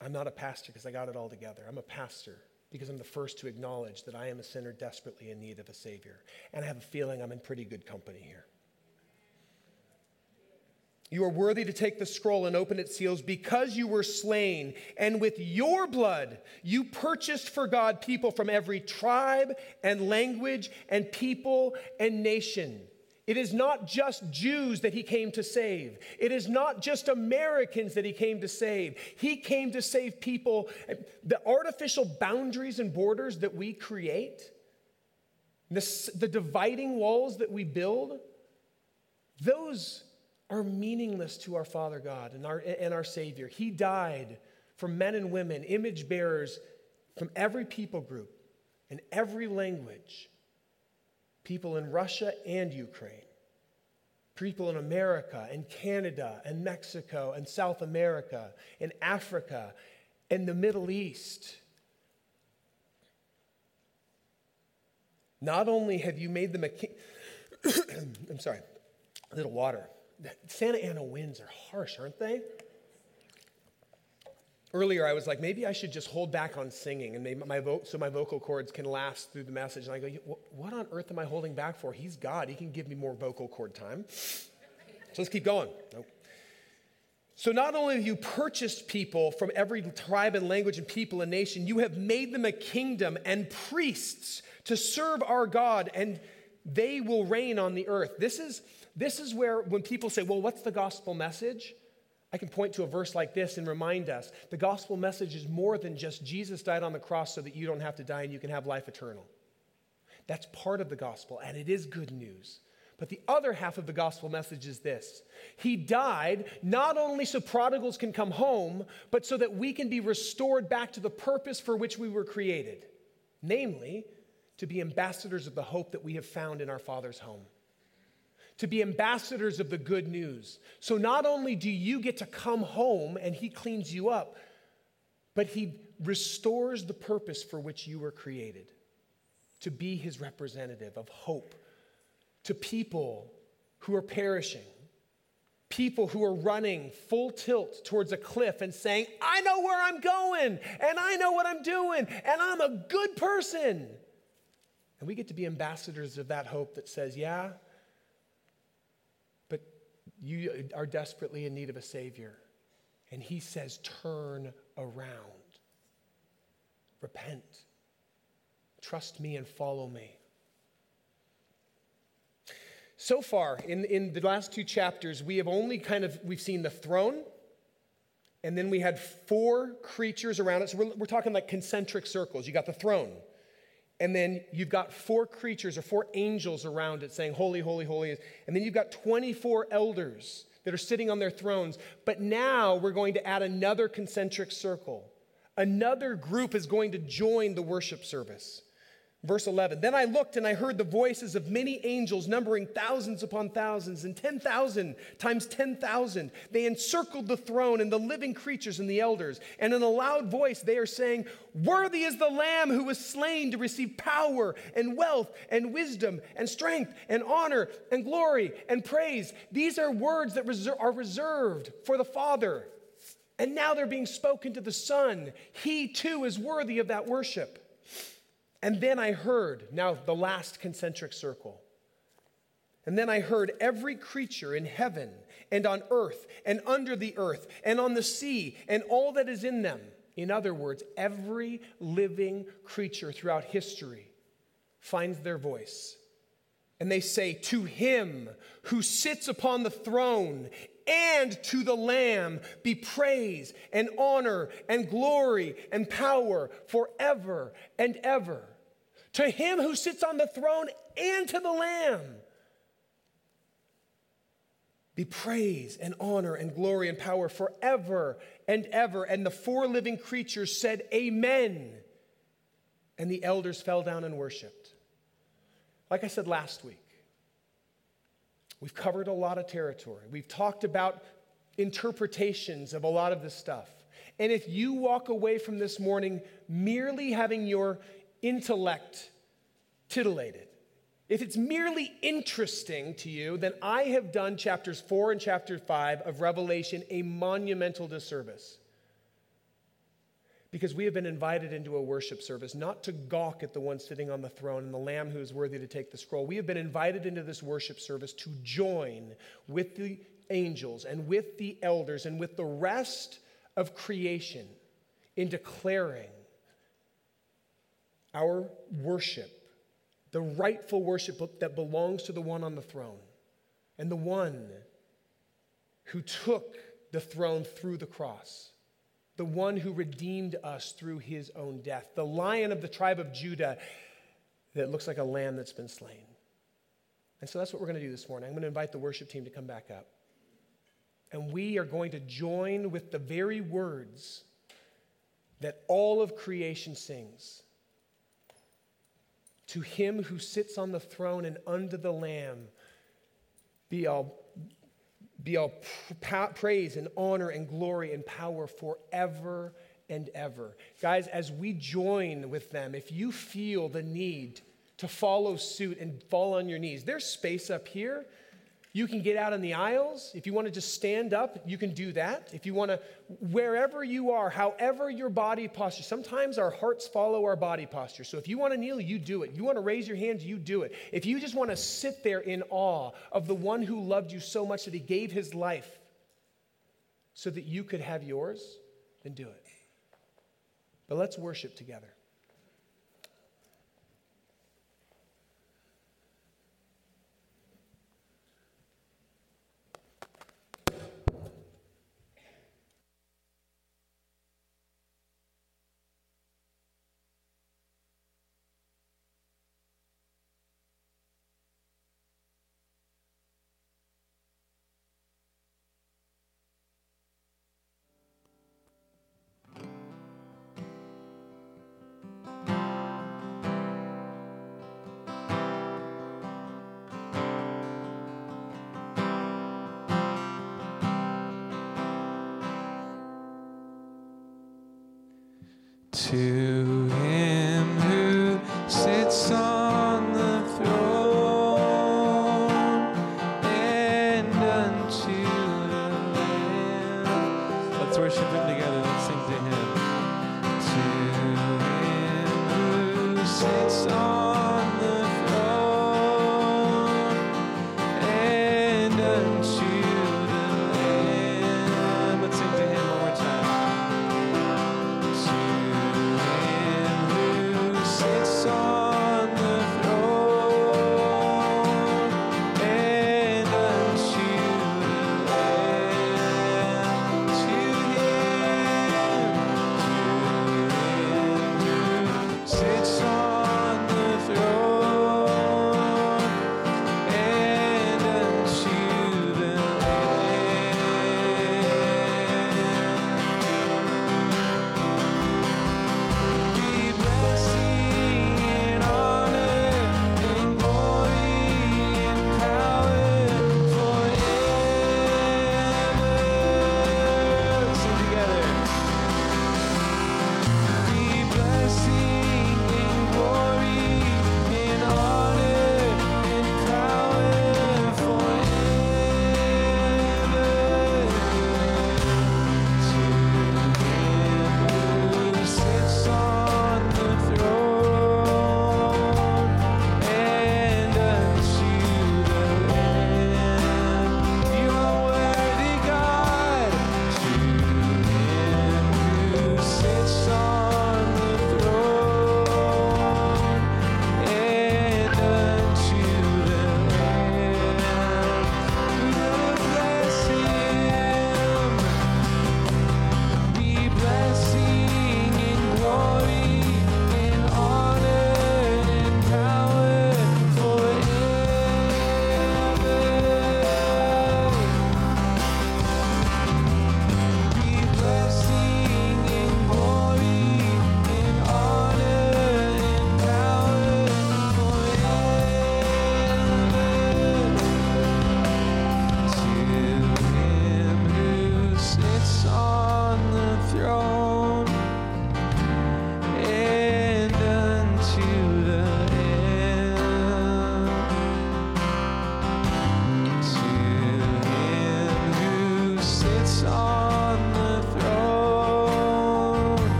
I'm not a pastor because I got it all together. I'm a pastor because I'm the first to acknowledge that I am a sinner desperately in need of a Savior. And I have a feeling I'm in pretty good company here. You are worthy to take the scroll and open its seals because you were slain, and with your blood you purchased for God people from every tribe and language and people and nation. It is not just Jews that he came to save. It is not just Americans that he came to save. He came to save people. The artificial boundaries and borders that we create, the, the dividing walls that we build, those are meaningless to our Father God and our, and our Savior. He died for men and women, image bearers from every people group and every language people in Russia and Ukraine, people in America and Canada and Mexico and South America and Africa and the Middle East. Not only have you made them a king, I'm sorry, a little water. Santa Ana winds are harsh, aren't they? Earlier I was like, maybe I should just hold back on singing and my vo- so my vocal cords can last through the message. And I go, what on earth am I holding back for? He's God. He can give me more vocal cord time. So let's keep going. Nope. So not only have you purchased people from every tribe and language and people and nation, you have made them a kingdom and priests to serve our God, and they will reign on the earth. This is, this is where when people say, well, what's the gospel message? I can point to a verse like this and remind us the gospel message is more than just Jesus died on the cross so that you don't have to die and you can have life eternal. That's part of the gospel, and it is good news. But the other half of the gospel message is this He died not only so prodigals can come home, but so that we can be restored back to the purpose for which we were created, namely, to be ambassadors of the hope that we have found in our Father's home to be ambassadors of the good news. So not only do you get to come home and He cleans you up, but He restores the purpose for which you were created to be His representative of hope to people who are perishing. People who are running full tilt towards a cliff and saying, I know where I'm going, and I know what I'm doing, and I'm a good person. And we get to be ambassadors of that hope that says, Yeah, you are desperately in need of a Savior. And He says, turn around. Repent. Trust me and follow me. So far, in, in the last two chapters, we have only kind of, we've seen the throne, and then we had four creatures around it. So we're, we're talking like concentric circles. You got the throne, and then you've got four creatures or four angels around it saying, Holy, holy, holy. And then you've got 24 elders that are sitting on their thrones. But now we're going to add another concentric circle. Another group is going to join the worship service. Verse 11 Then I looked and I heard the voices of many angels, numbering thousands upon thousands and 10,000 times 10,000. They encircled the throne and the living creatures and the elders. And in a loud voice, they are saying, Worthy is the Lamb who was slain to receive power and wealth and wisdom and strength and honor and glory and praise. These are words that are reserved for the Father. And now they're being spoken to the Son. He too is worthy of that worship. And then I heard, now the last concentric circle. And then I heard every creature in heaven and on earth and under the earth and on the sea and all that is in them. In other words, every living creature throughout history finds their voice. And they say, To him who sits upon the throne and to the Lamb be praise and honor and glory and power forever and ever to him who sits on the throne and to the Lamb be praise and honor and glory and power forever and ever. And the four living creatures said, Amen. And the elders fell down and worshiped. Like I said last week, we've covered a lot of territory. We've talked about interpretations of a lot of this stuff. And if you walk away from this morning merely having your intellect titillated. If it's merely interesting to you, then I have done chapters four and chapter five of Revelation a monumental disservice. Because we have been invited into a worship service, not to gawk at the one sitting on the throne and the Lamb who is worthy to take the scroll. We have been invited into this worship service to join with the angels and with the elders and with the rest of creation in declaring our worship, the rightful worship that belongs to the one on the throne and the one who took the throne through the cross, the one who redeemed us through his own death, the lion of the tribe of Judah that looks like a lamb that's been slain. And so that's what we're going to do this morning. I'm going to invite the worship team to come back up. And we are going to join with the very words that all of creation sings to him who sits on the throne and under the Lamb be all, be all praise and honor and glory and power forever and ever. Guys, as we join with them, if you feel the need to follow suit and fall on your knees, there's space up here. You can get out in the aisles. If you want to just stand up, you can do that. If you want to, wherever you are, however your body posture, sometimes our hearts follow our body posture. So if you want to kneel, you do it. You want to raise your hands, you do it. If you just want to sit there in awe of the one who loved you so much that he gave his life so that you could have yours, then do it. But let's worship together. To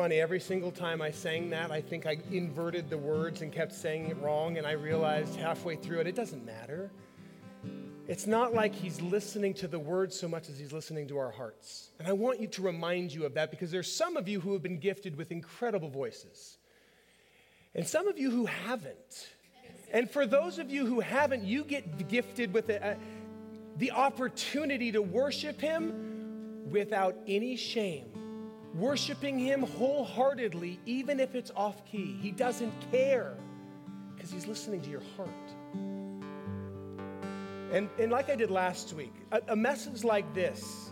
funny. Every single time I sang that, I think I inverted the words and kept saying it wrong, and I realized halfway through it, it doesn't matter. It's not like he's listening to the words so much as he's listening to our hearts. And I want you to remind you of that because there's some of you who have been gifted with incredible voices, and some of you who haven't. And for those of you who haven't, you get gifted with a, a, the opportunity to worship him without any shame. Worshiping him wholeheartedly, even if it's off key. He doesn't care because he's listening to your heart. And, and like I did last week, a, a message like this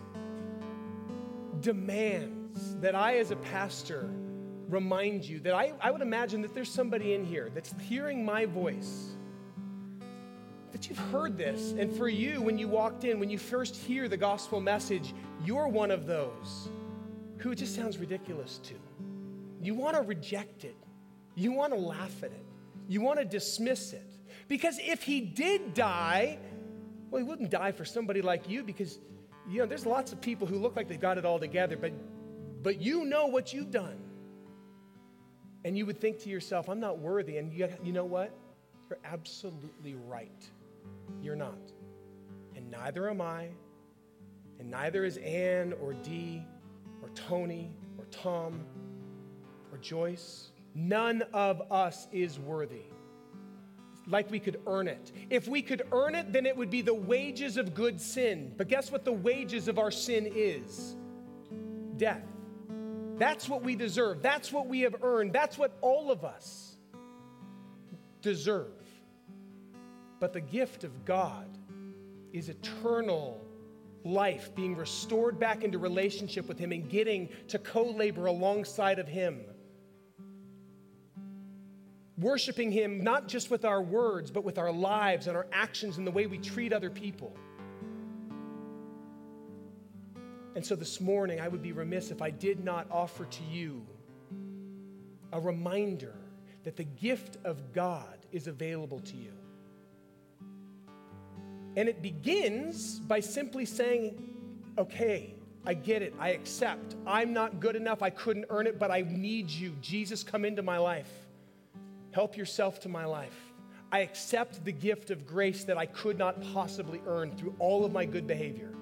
demands that I, as a pastor, remind you that I, I would imagine that there's somebody in here that's hearing my voice, that you've heard this. And for you, when you walked in, when you first hear the gospel message, you're one of those who it just sounds ridiculous to. You want to reject it, you want to laugh at it, you want to dismiss it. Because if he did die, well, he wouldn't die for somebody like you because, you know, there's lots of people who look like they've got it all together, but, but you know what you've done. And you would think to yourself, I'm not worthy. And you, you know what? You're absolutely right. You're not. And neither am I. And neither is Anne or Dee or Tony or Tom or Joyce. None of us is worthy like we could earn it. If we could earn it, then it would be the wages of good sin. But guess what the wages of our sin is? Death. That's what we deserve. That's what we have earned. That's what all of us deserve. But the gift of God is eternal life, being restored back into relationship with Him and getting to co labor alongside of Him worshiping Him not just with our words, but with our lives and our actions and the way we treat other people. And so this morning, I would be remiss if I did not offer to you a reminder that the gift of God is available to you. And it begins by simply saying, okay, I get it. I accept. I'm not good enough. I couldn't earn it, but I need you. Jesus, come into my life. Help yourself to my life. I accept the gift of grace that I could not possibly earn through all of my good behavior.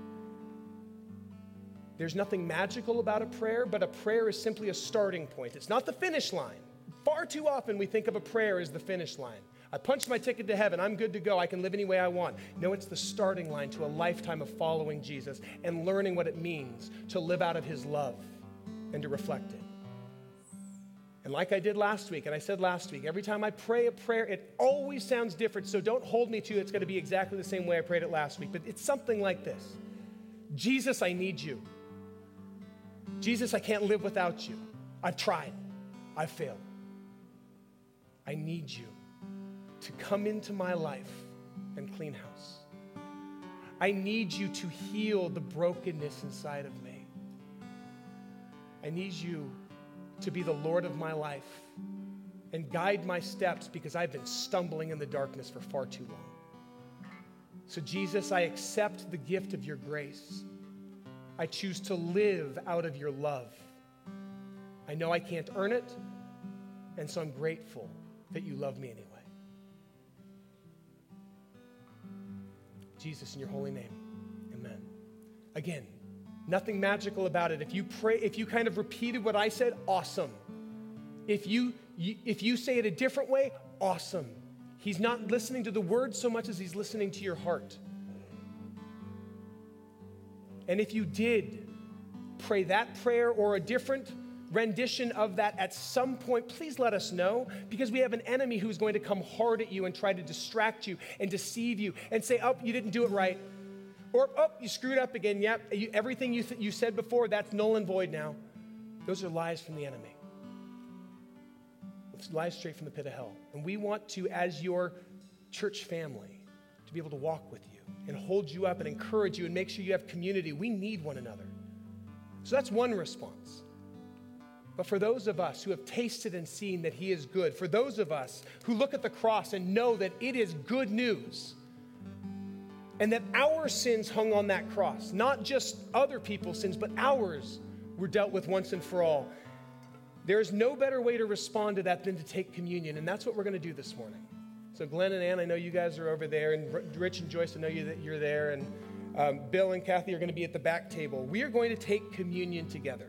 There's nothing magical about a prayer, but a prayer is simply a starting point. It's not the finish line. Far too often we think of a prayer as the finish line. I punched my ticket to heaven. I'm good to go. I can live any way I want. No, it's the starting line to a lifetime of following Jesus and learning what it means to live out of his love and to reflect it. And like I did last week, and I said last week, every time I pray a prayer, it always sounds different. So don't hold me to it. it's going to be exactly the same way I prayed it last week. But it's something like this Jesus, I need you. Jesus, I can't live without you. I've tried, I've failed. I need you to come into my life and clean house. I need you to heal the brokenness inside of me. I need you to be the Lord of my life and guide my steps because I've been stumbling in the darkness for far too long. So, Jesus, I accept the gift of your grace. I choose to live out of your love. I know I can't earn it, and so I'm grateful that you love me anyway. Jesus, in your holy name, amen. Again, Nothing magical about it. If you pray, if you kind of repeated what I said, awesome. If you, you if you say it a different way, awesome. He's not listening to the words so much as he's listening to your heart. And if you did pray that prayer or a different rendition of that at some point, please let us know because we have an enemy who's going to come hard at you and try to distract you and deceive you and say, Oh, you didn't do it right. Or, oh, you screwed up again. Yep, you, everything you, th- you said before, that's null and void now. Those are lies from the enemy. It's lies straight from the pit of hell. And we want to, as your church family, to be able to walk with you and hold you up and encourage you and make sure you have community. We need one another. So that's one response. But for those of us who have tasted and seen that He is good, for those of us who look at the cross and know that it is good news, and that our sins hung on that cross, not just other people's sins, but ours were dealt with once and for all. There's no better way to respond to that than to take communion, and that's what we're going to do this morning. So, Glenn and Ann, I know you guys are over there, and Rich and Joyce, I know you that you're there, and um, Bill and Kathy are going to be at the back table. We are going to take communion together.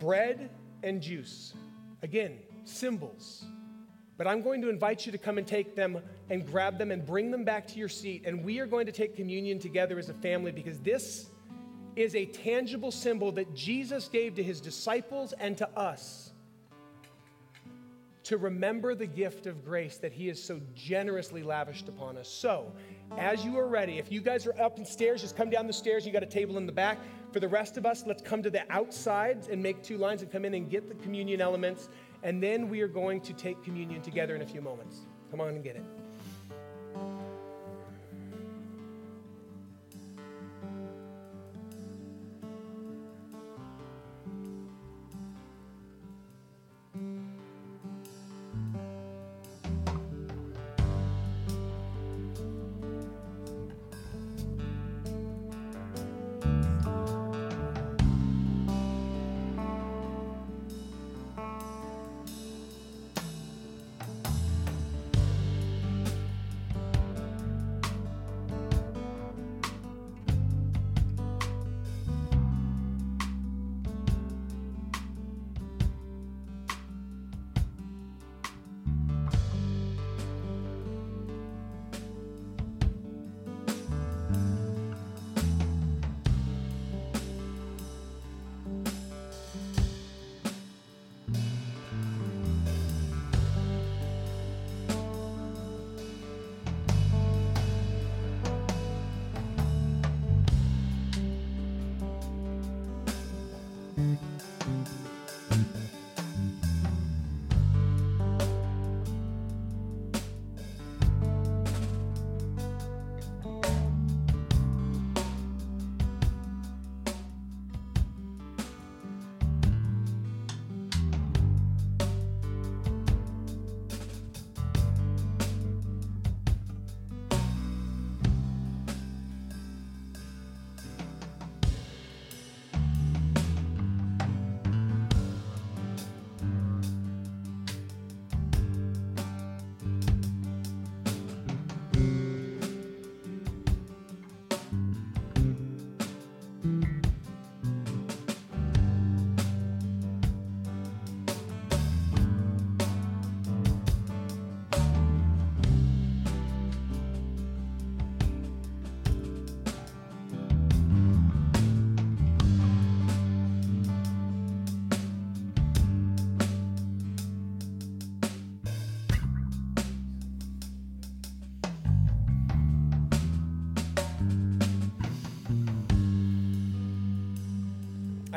Bread and juice. Again, symbols. But I'm going to invite you to come and take them and grab them and bring them back to your seat. And we are going to take communion together as a family because this is a tangible symbol that Jesus gave to his disciples and to us to remember the gift of grace that he has so generously lavished upon us. So, as you are ready, if you guys are up in stairs, just come down the stairs. You got a table in the back. For the rest of us, let's come to the outsides and make two lines and come in and get the communion elements. And then we are going to take communion together in a few moments. Come on and get it.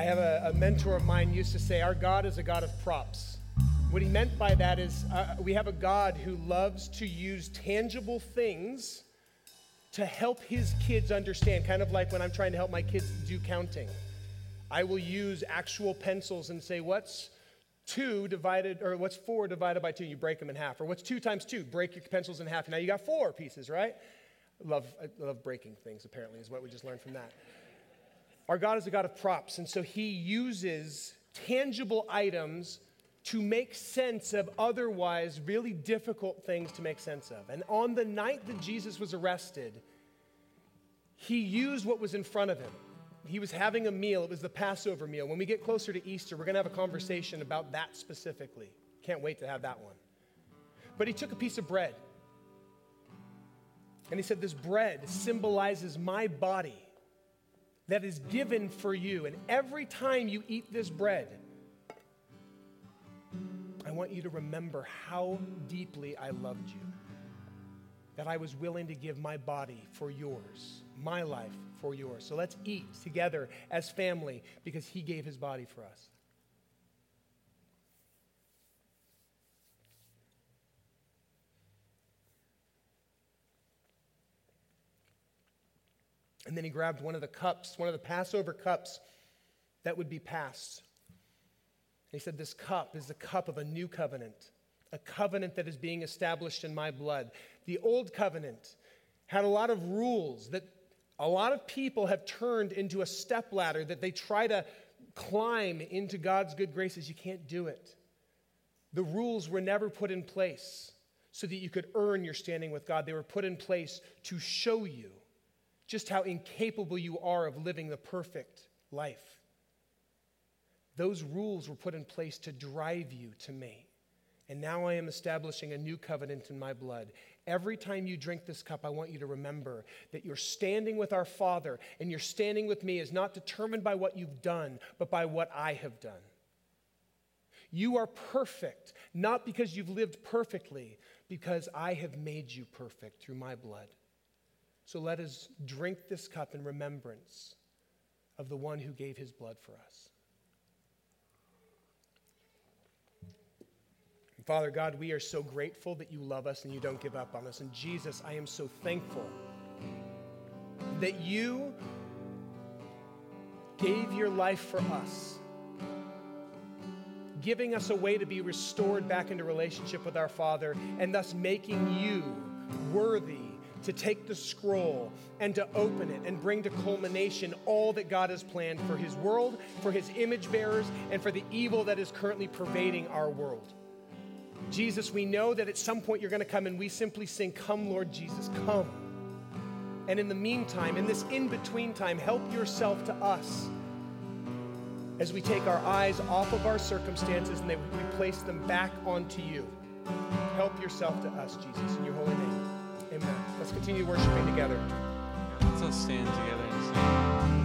I have a, a, mentor of mine used to say, Our God is a God of props. What he meant by that is, uh, we have a God who loves to use tangible things to help his kids understand, kind of like when I'm trying to help my kids do counting. I will use actual pencils and say, What's two divided, or what's four divided by two? You break them in half. Or what's two times two? Break your pencils in half. Now you got four pieces, right? Love, I love breaking things, apparently, is what we just learned from that. Our God is a God of props, and so he uses tangible items to make sense of otherwise really difficult things to make sense of. And on the night that Jesus was arrested, he used what was in front of him. He was having a meal, it was the Passover meal. When we get closer to Easter, we're going to have a conversation about that specifically. Can't wait to have that one. But he took a piece of bread. And he said, This bread symbolizes my body that is given for you. And every time you eat this bread, I want you to remember how deeply I loved you. That I was willing to give my body for yours, my life for yours. So let's eat together as family because He gave His body for us. And then he grabbed one of the cups, one of the Passover cups that would be passed. He said, This cup is the cup of a new covenant, a covenant that is being established in my blood. The old covenant had a lot of rules that a lot of people have turned into a step ladder that they try to climb into God's good graces, you can't do it. The rules were never put in place so that you could earn your standing with God. They were put in place to show you just how incapable you are of living the perfect life. Those rules were put in place to drive you to me. And now I am establishing a new covenant in my blood. Every time you drink this cup, I want you to remember that your standing with our Father and your standing with me is not determined by what you've done, but by what I have done. You are perfect, not because you've lived perfectly, because I have made you perfect through my blood. So let us drink this cup in remembrance of the one who gave his blood for us. Father God, we are so grateful that you love us and you don't give up on us. And Jesus, I am so thankful that you gave your life for us, giving us a way to be restored back into relationship with our Father, and thus making you worthy to take the scroll and to open it and bring to culmination all that God has planned for his world, for his image bearers, and for the evil that is currently pervading our world. Jesus, we know that at some point you're going to come and we simply sing, Come, Lord Jesus, come. And in the meantime, in this in between time, help yourself to us as we take our eyes off of our circumstances and we place them back onto you. Help yourself to us, Jesus, in your holy name. Amen. Let's continue worshiping together. Let's all stand together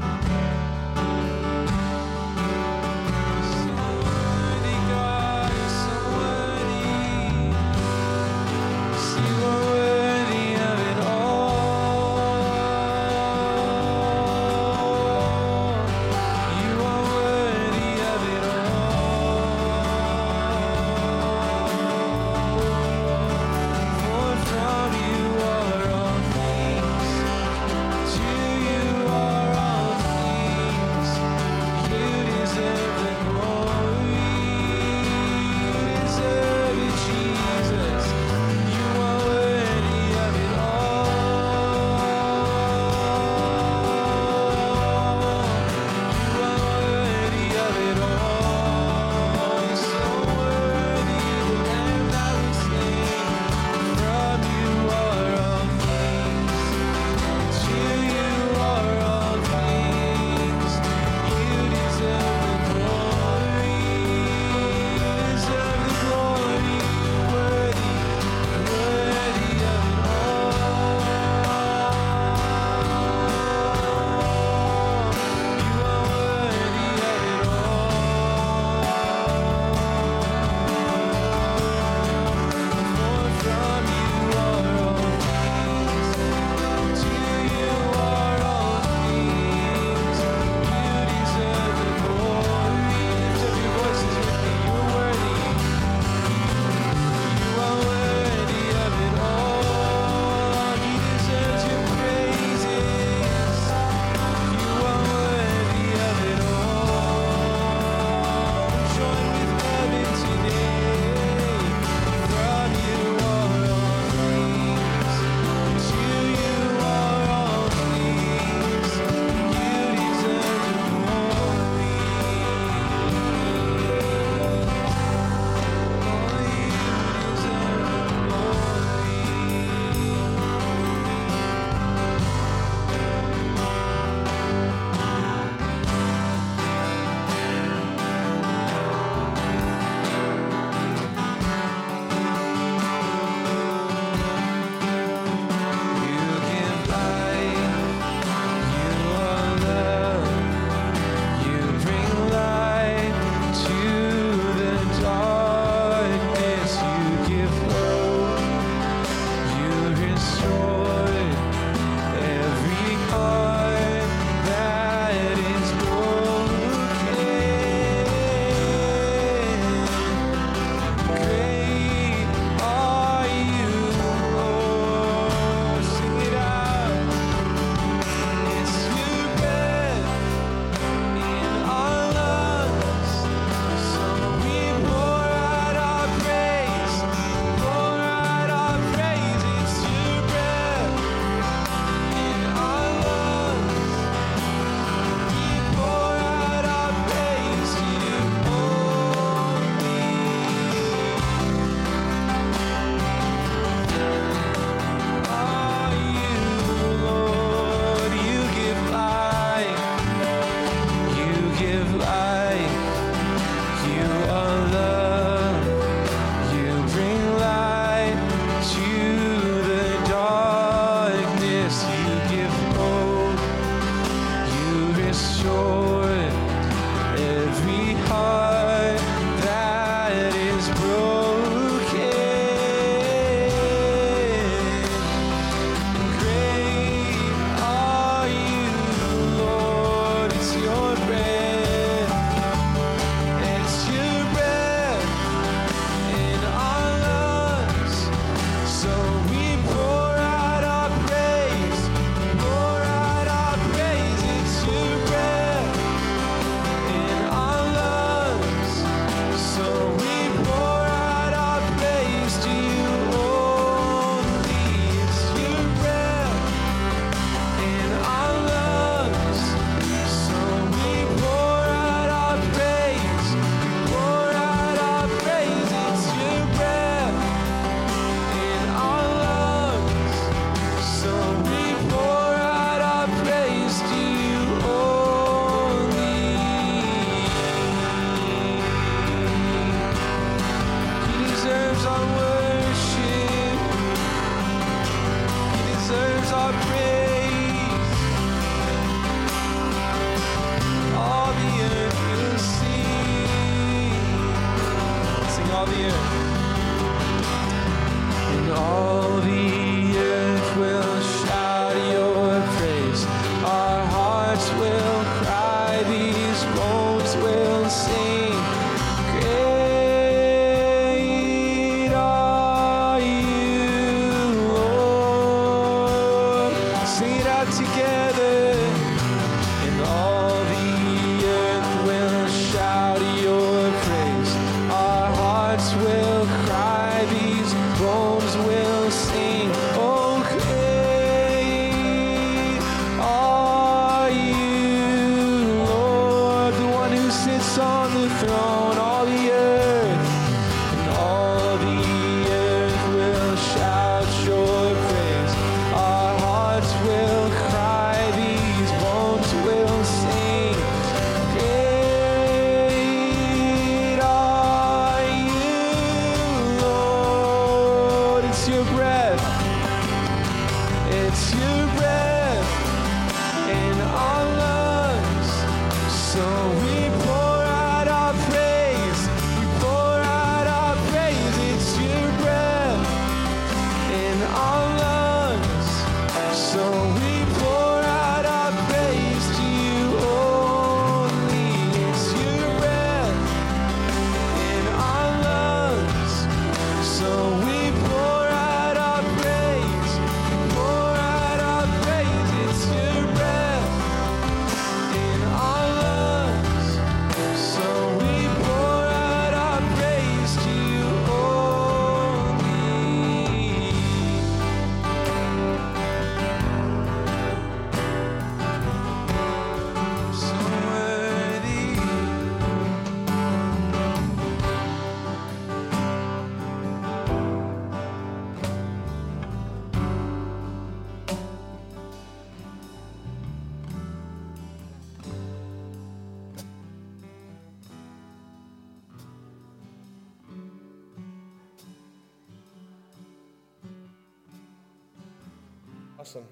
Awesome.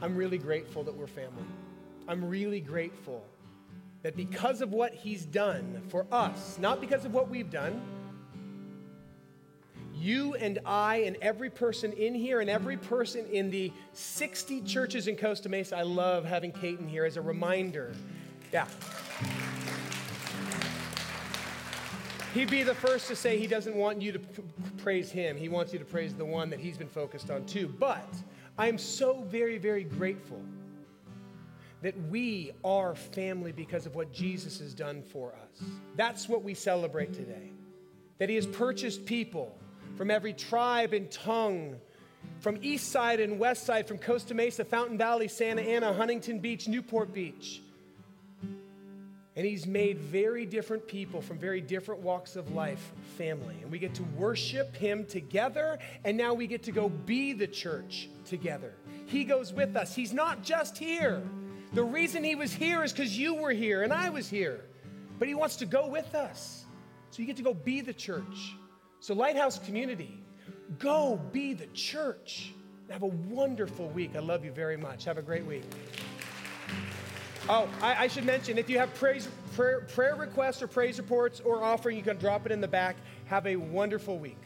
I'm really grateful that we're family. I'm really grateful that because of what he's done for us, not because of what we've done, you and I and every person in here and every person in the 60 churches in Costa Mesa, I love having Caden here as a reminder. Yeah. He'd be the first to say he doesn't want you to praise him. He wants you to praise the one that he's been focused on too. But I am so very, very grateful that we are family because of what Jesus has done for us. That's what we celebrate today. That he has purchased people from every tribe and tongue, from east side and west side, from Costa Mesa, Fountain Valley, Santa Ana, Huntington Beach, Newport Beach. And he's made very different people from very different walks of life family. And we get to worship him together, and now we get to go be the church together. He goes with us. He's not just here. The reason he was here is because you were here and I was here. But he wants to go with us. So you get to go be the church. So, Lighthouse Community, go be the church. Have a wonderful week. I love you very much. Have a great week. Oh, I, I should mention if you have praise, prayer, prayer requests or praise reports or offering, you can drop it in the back. Have a wonderful week.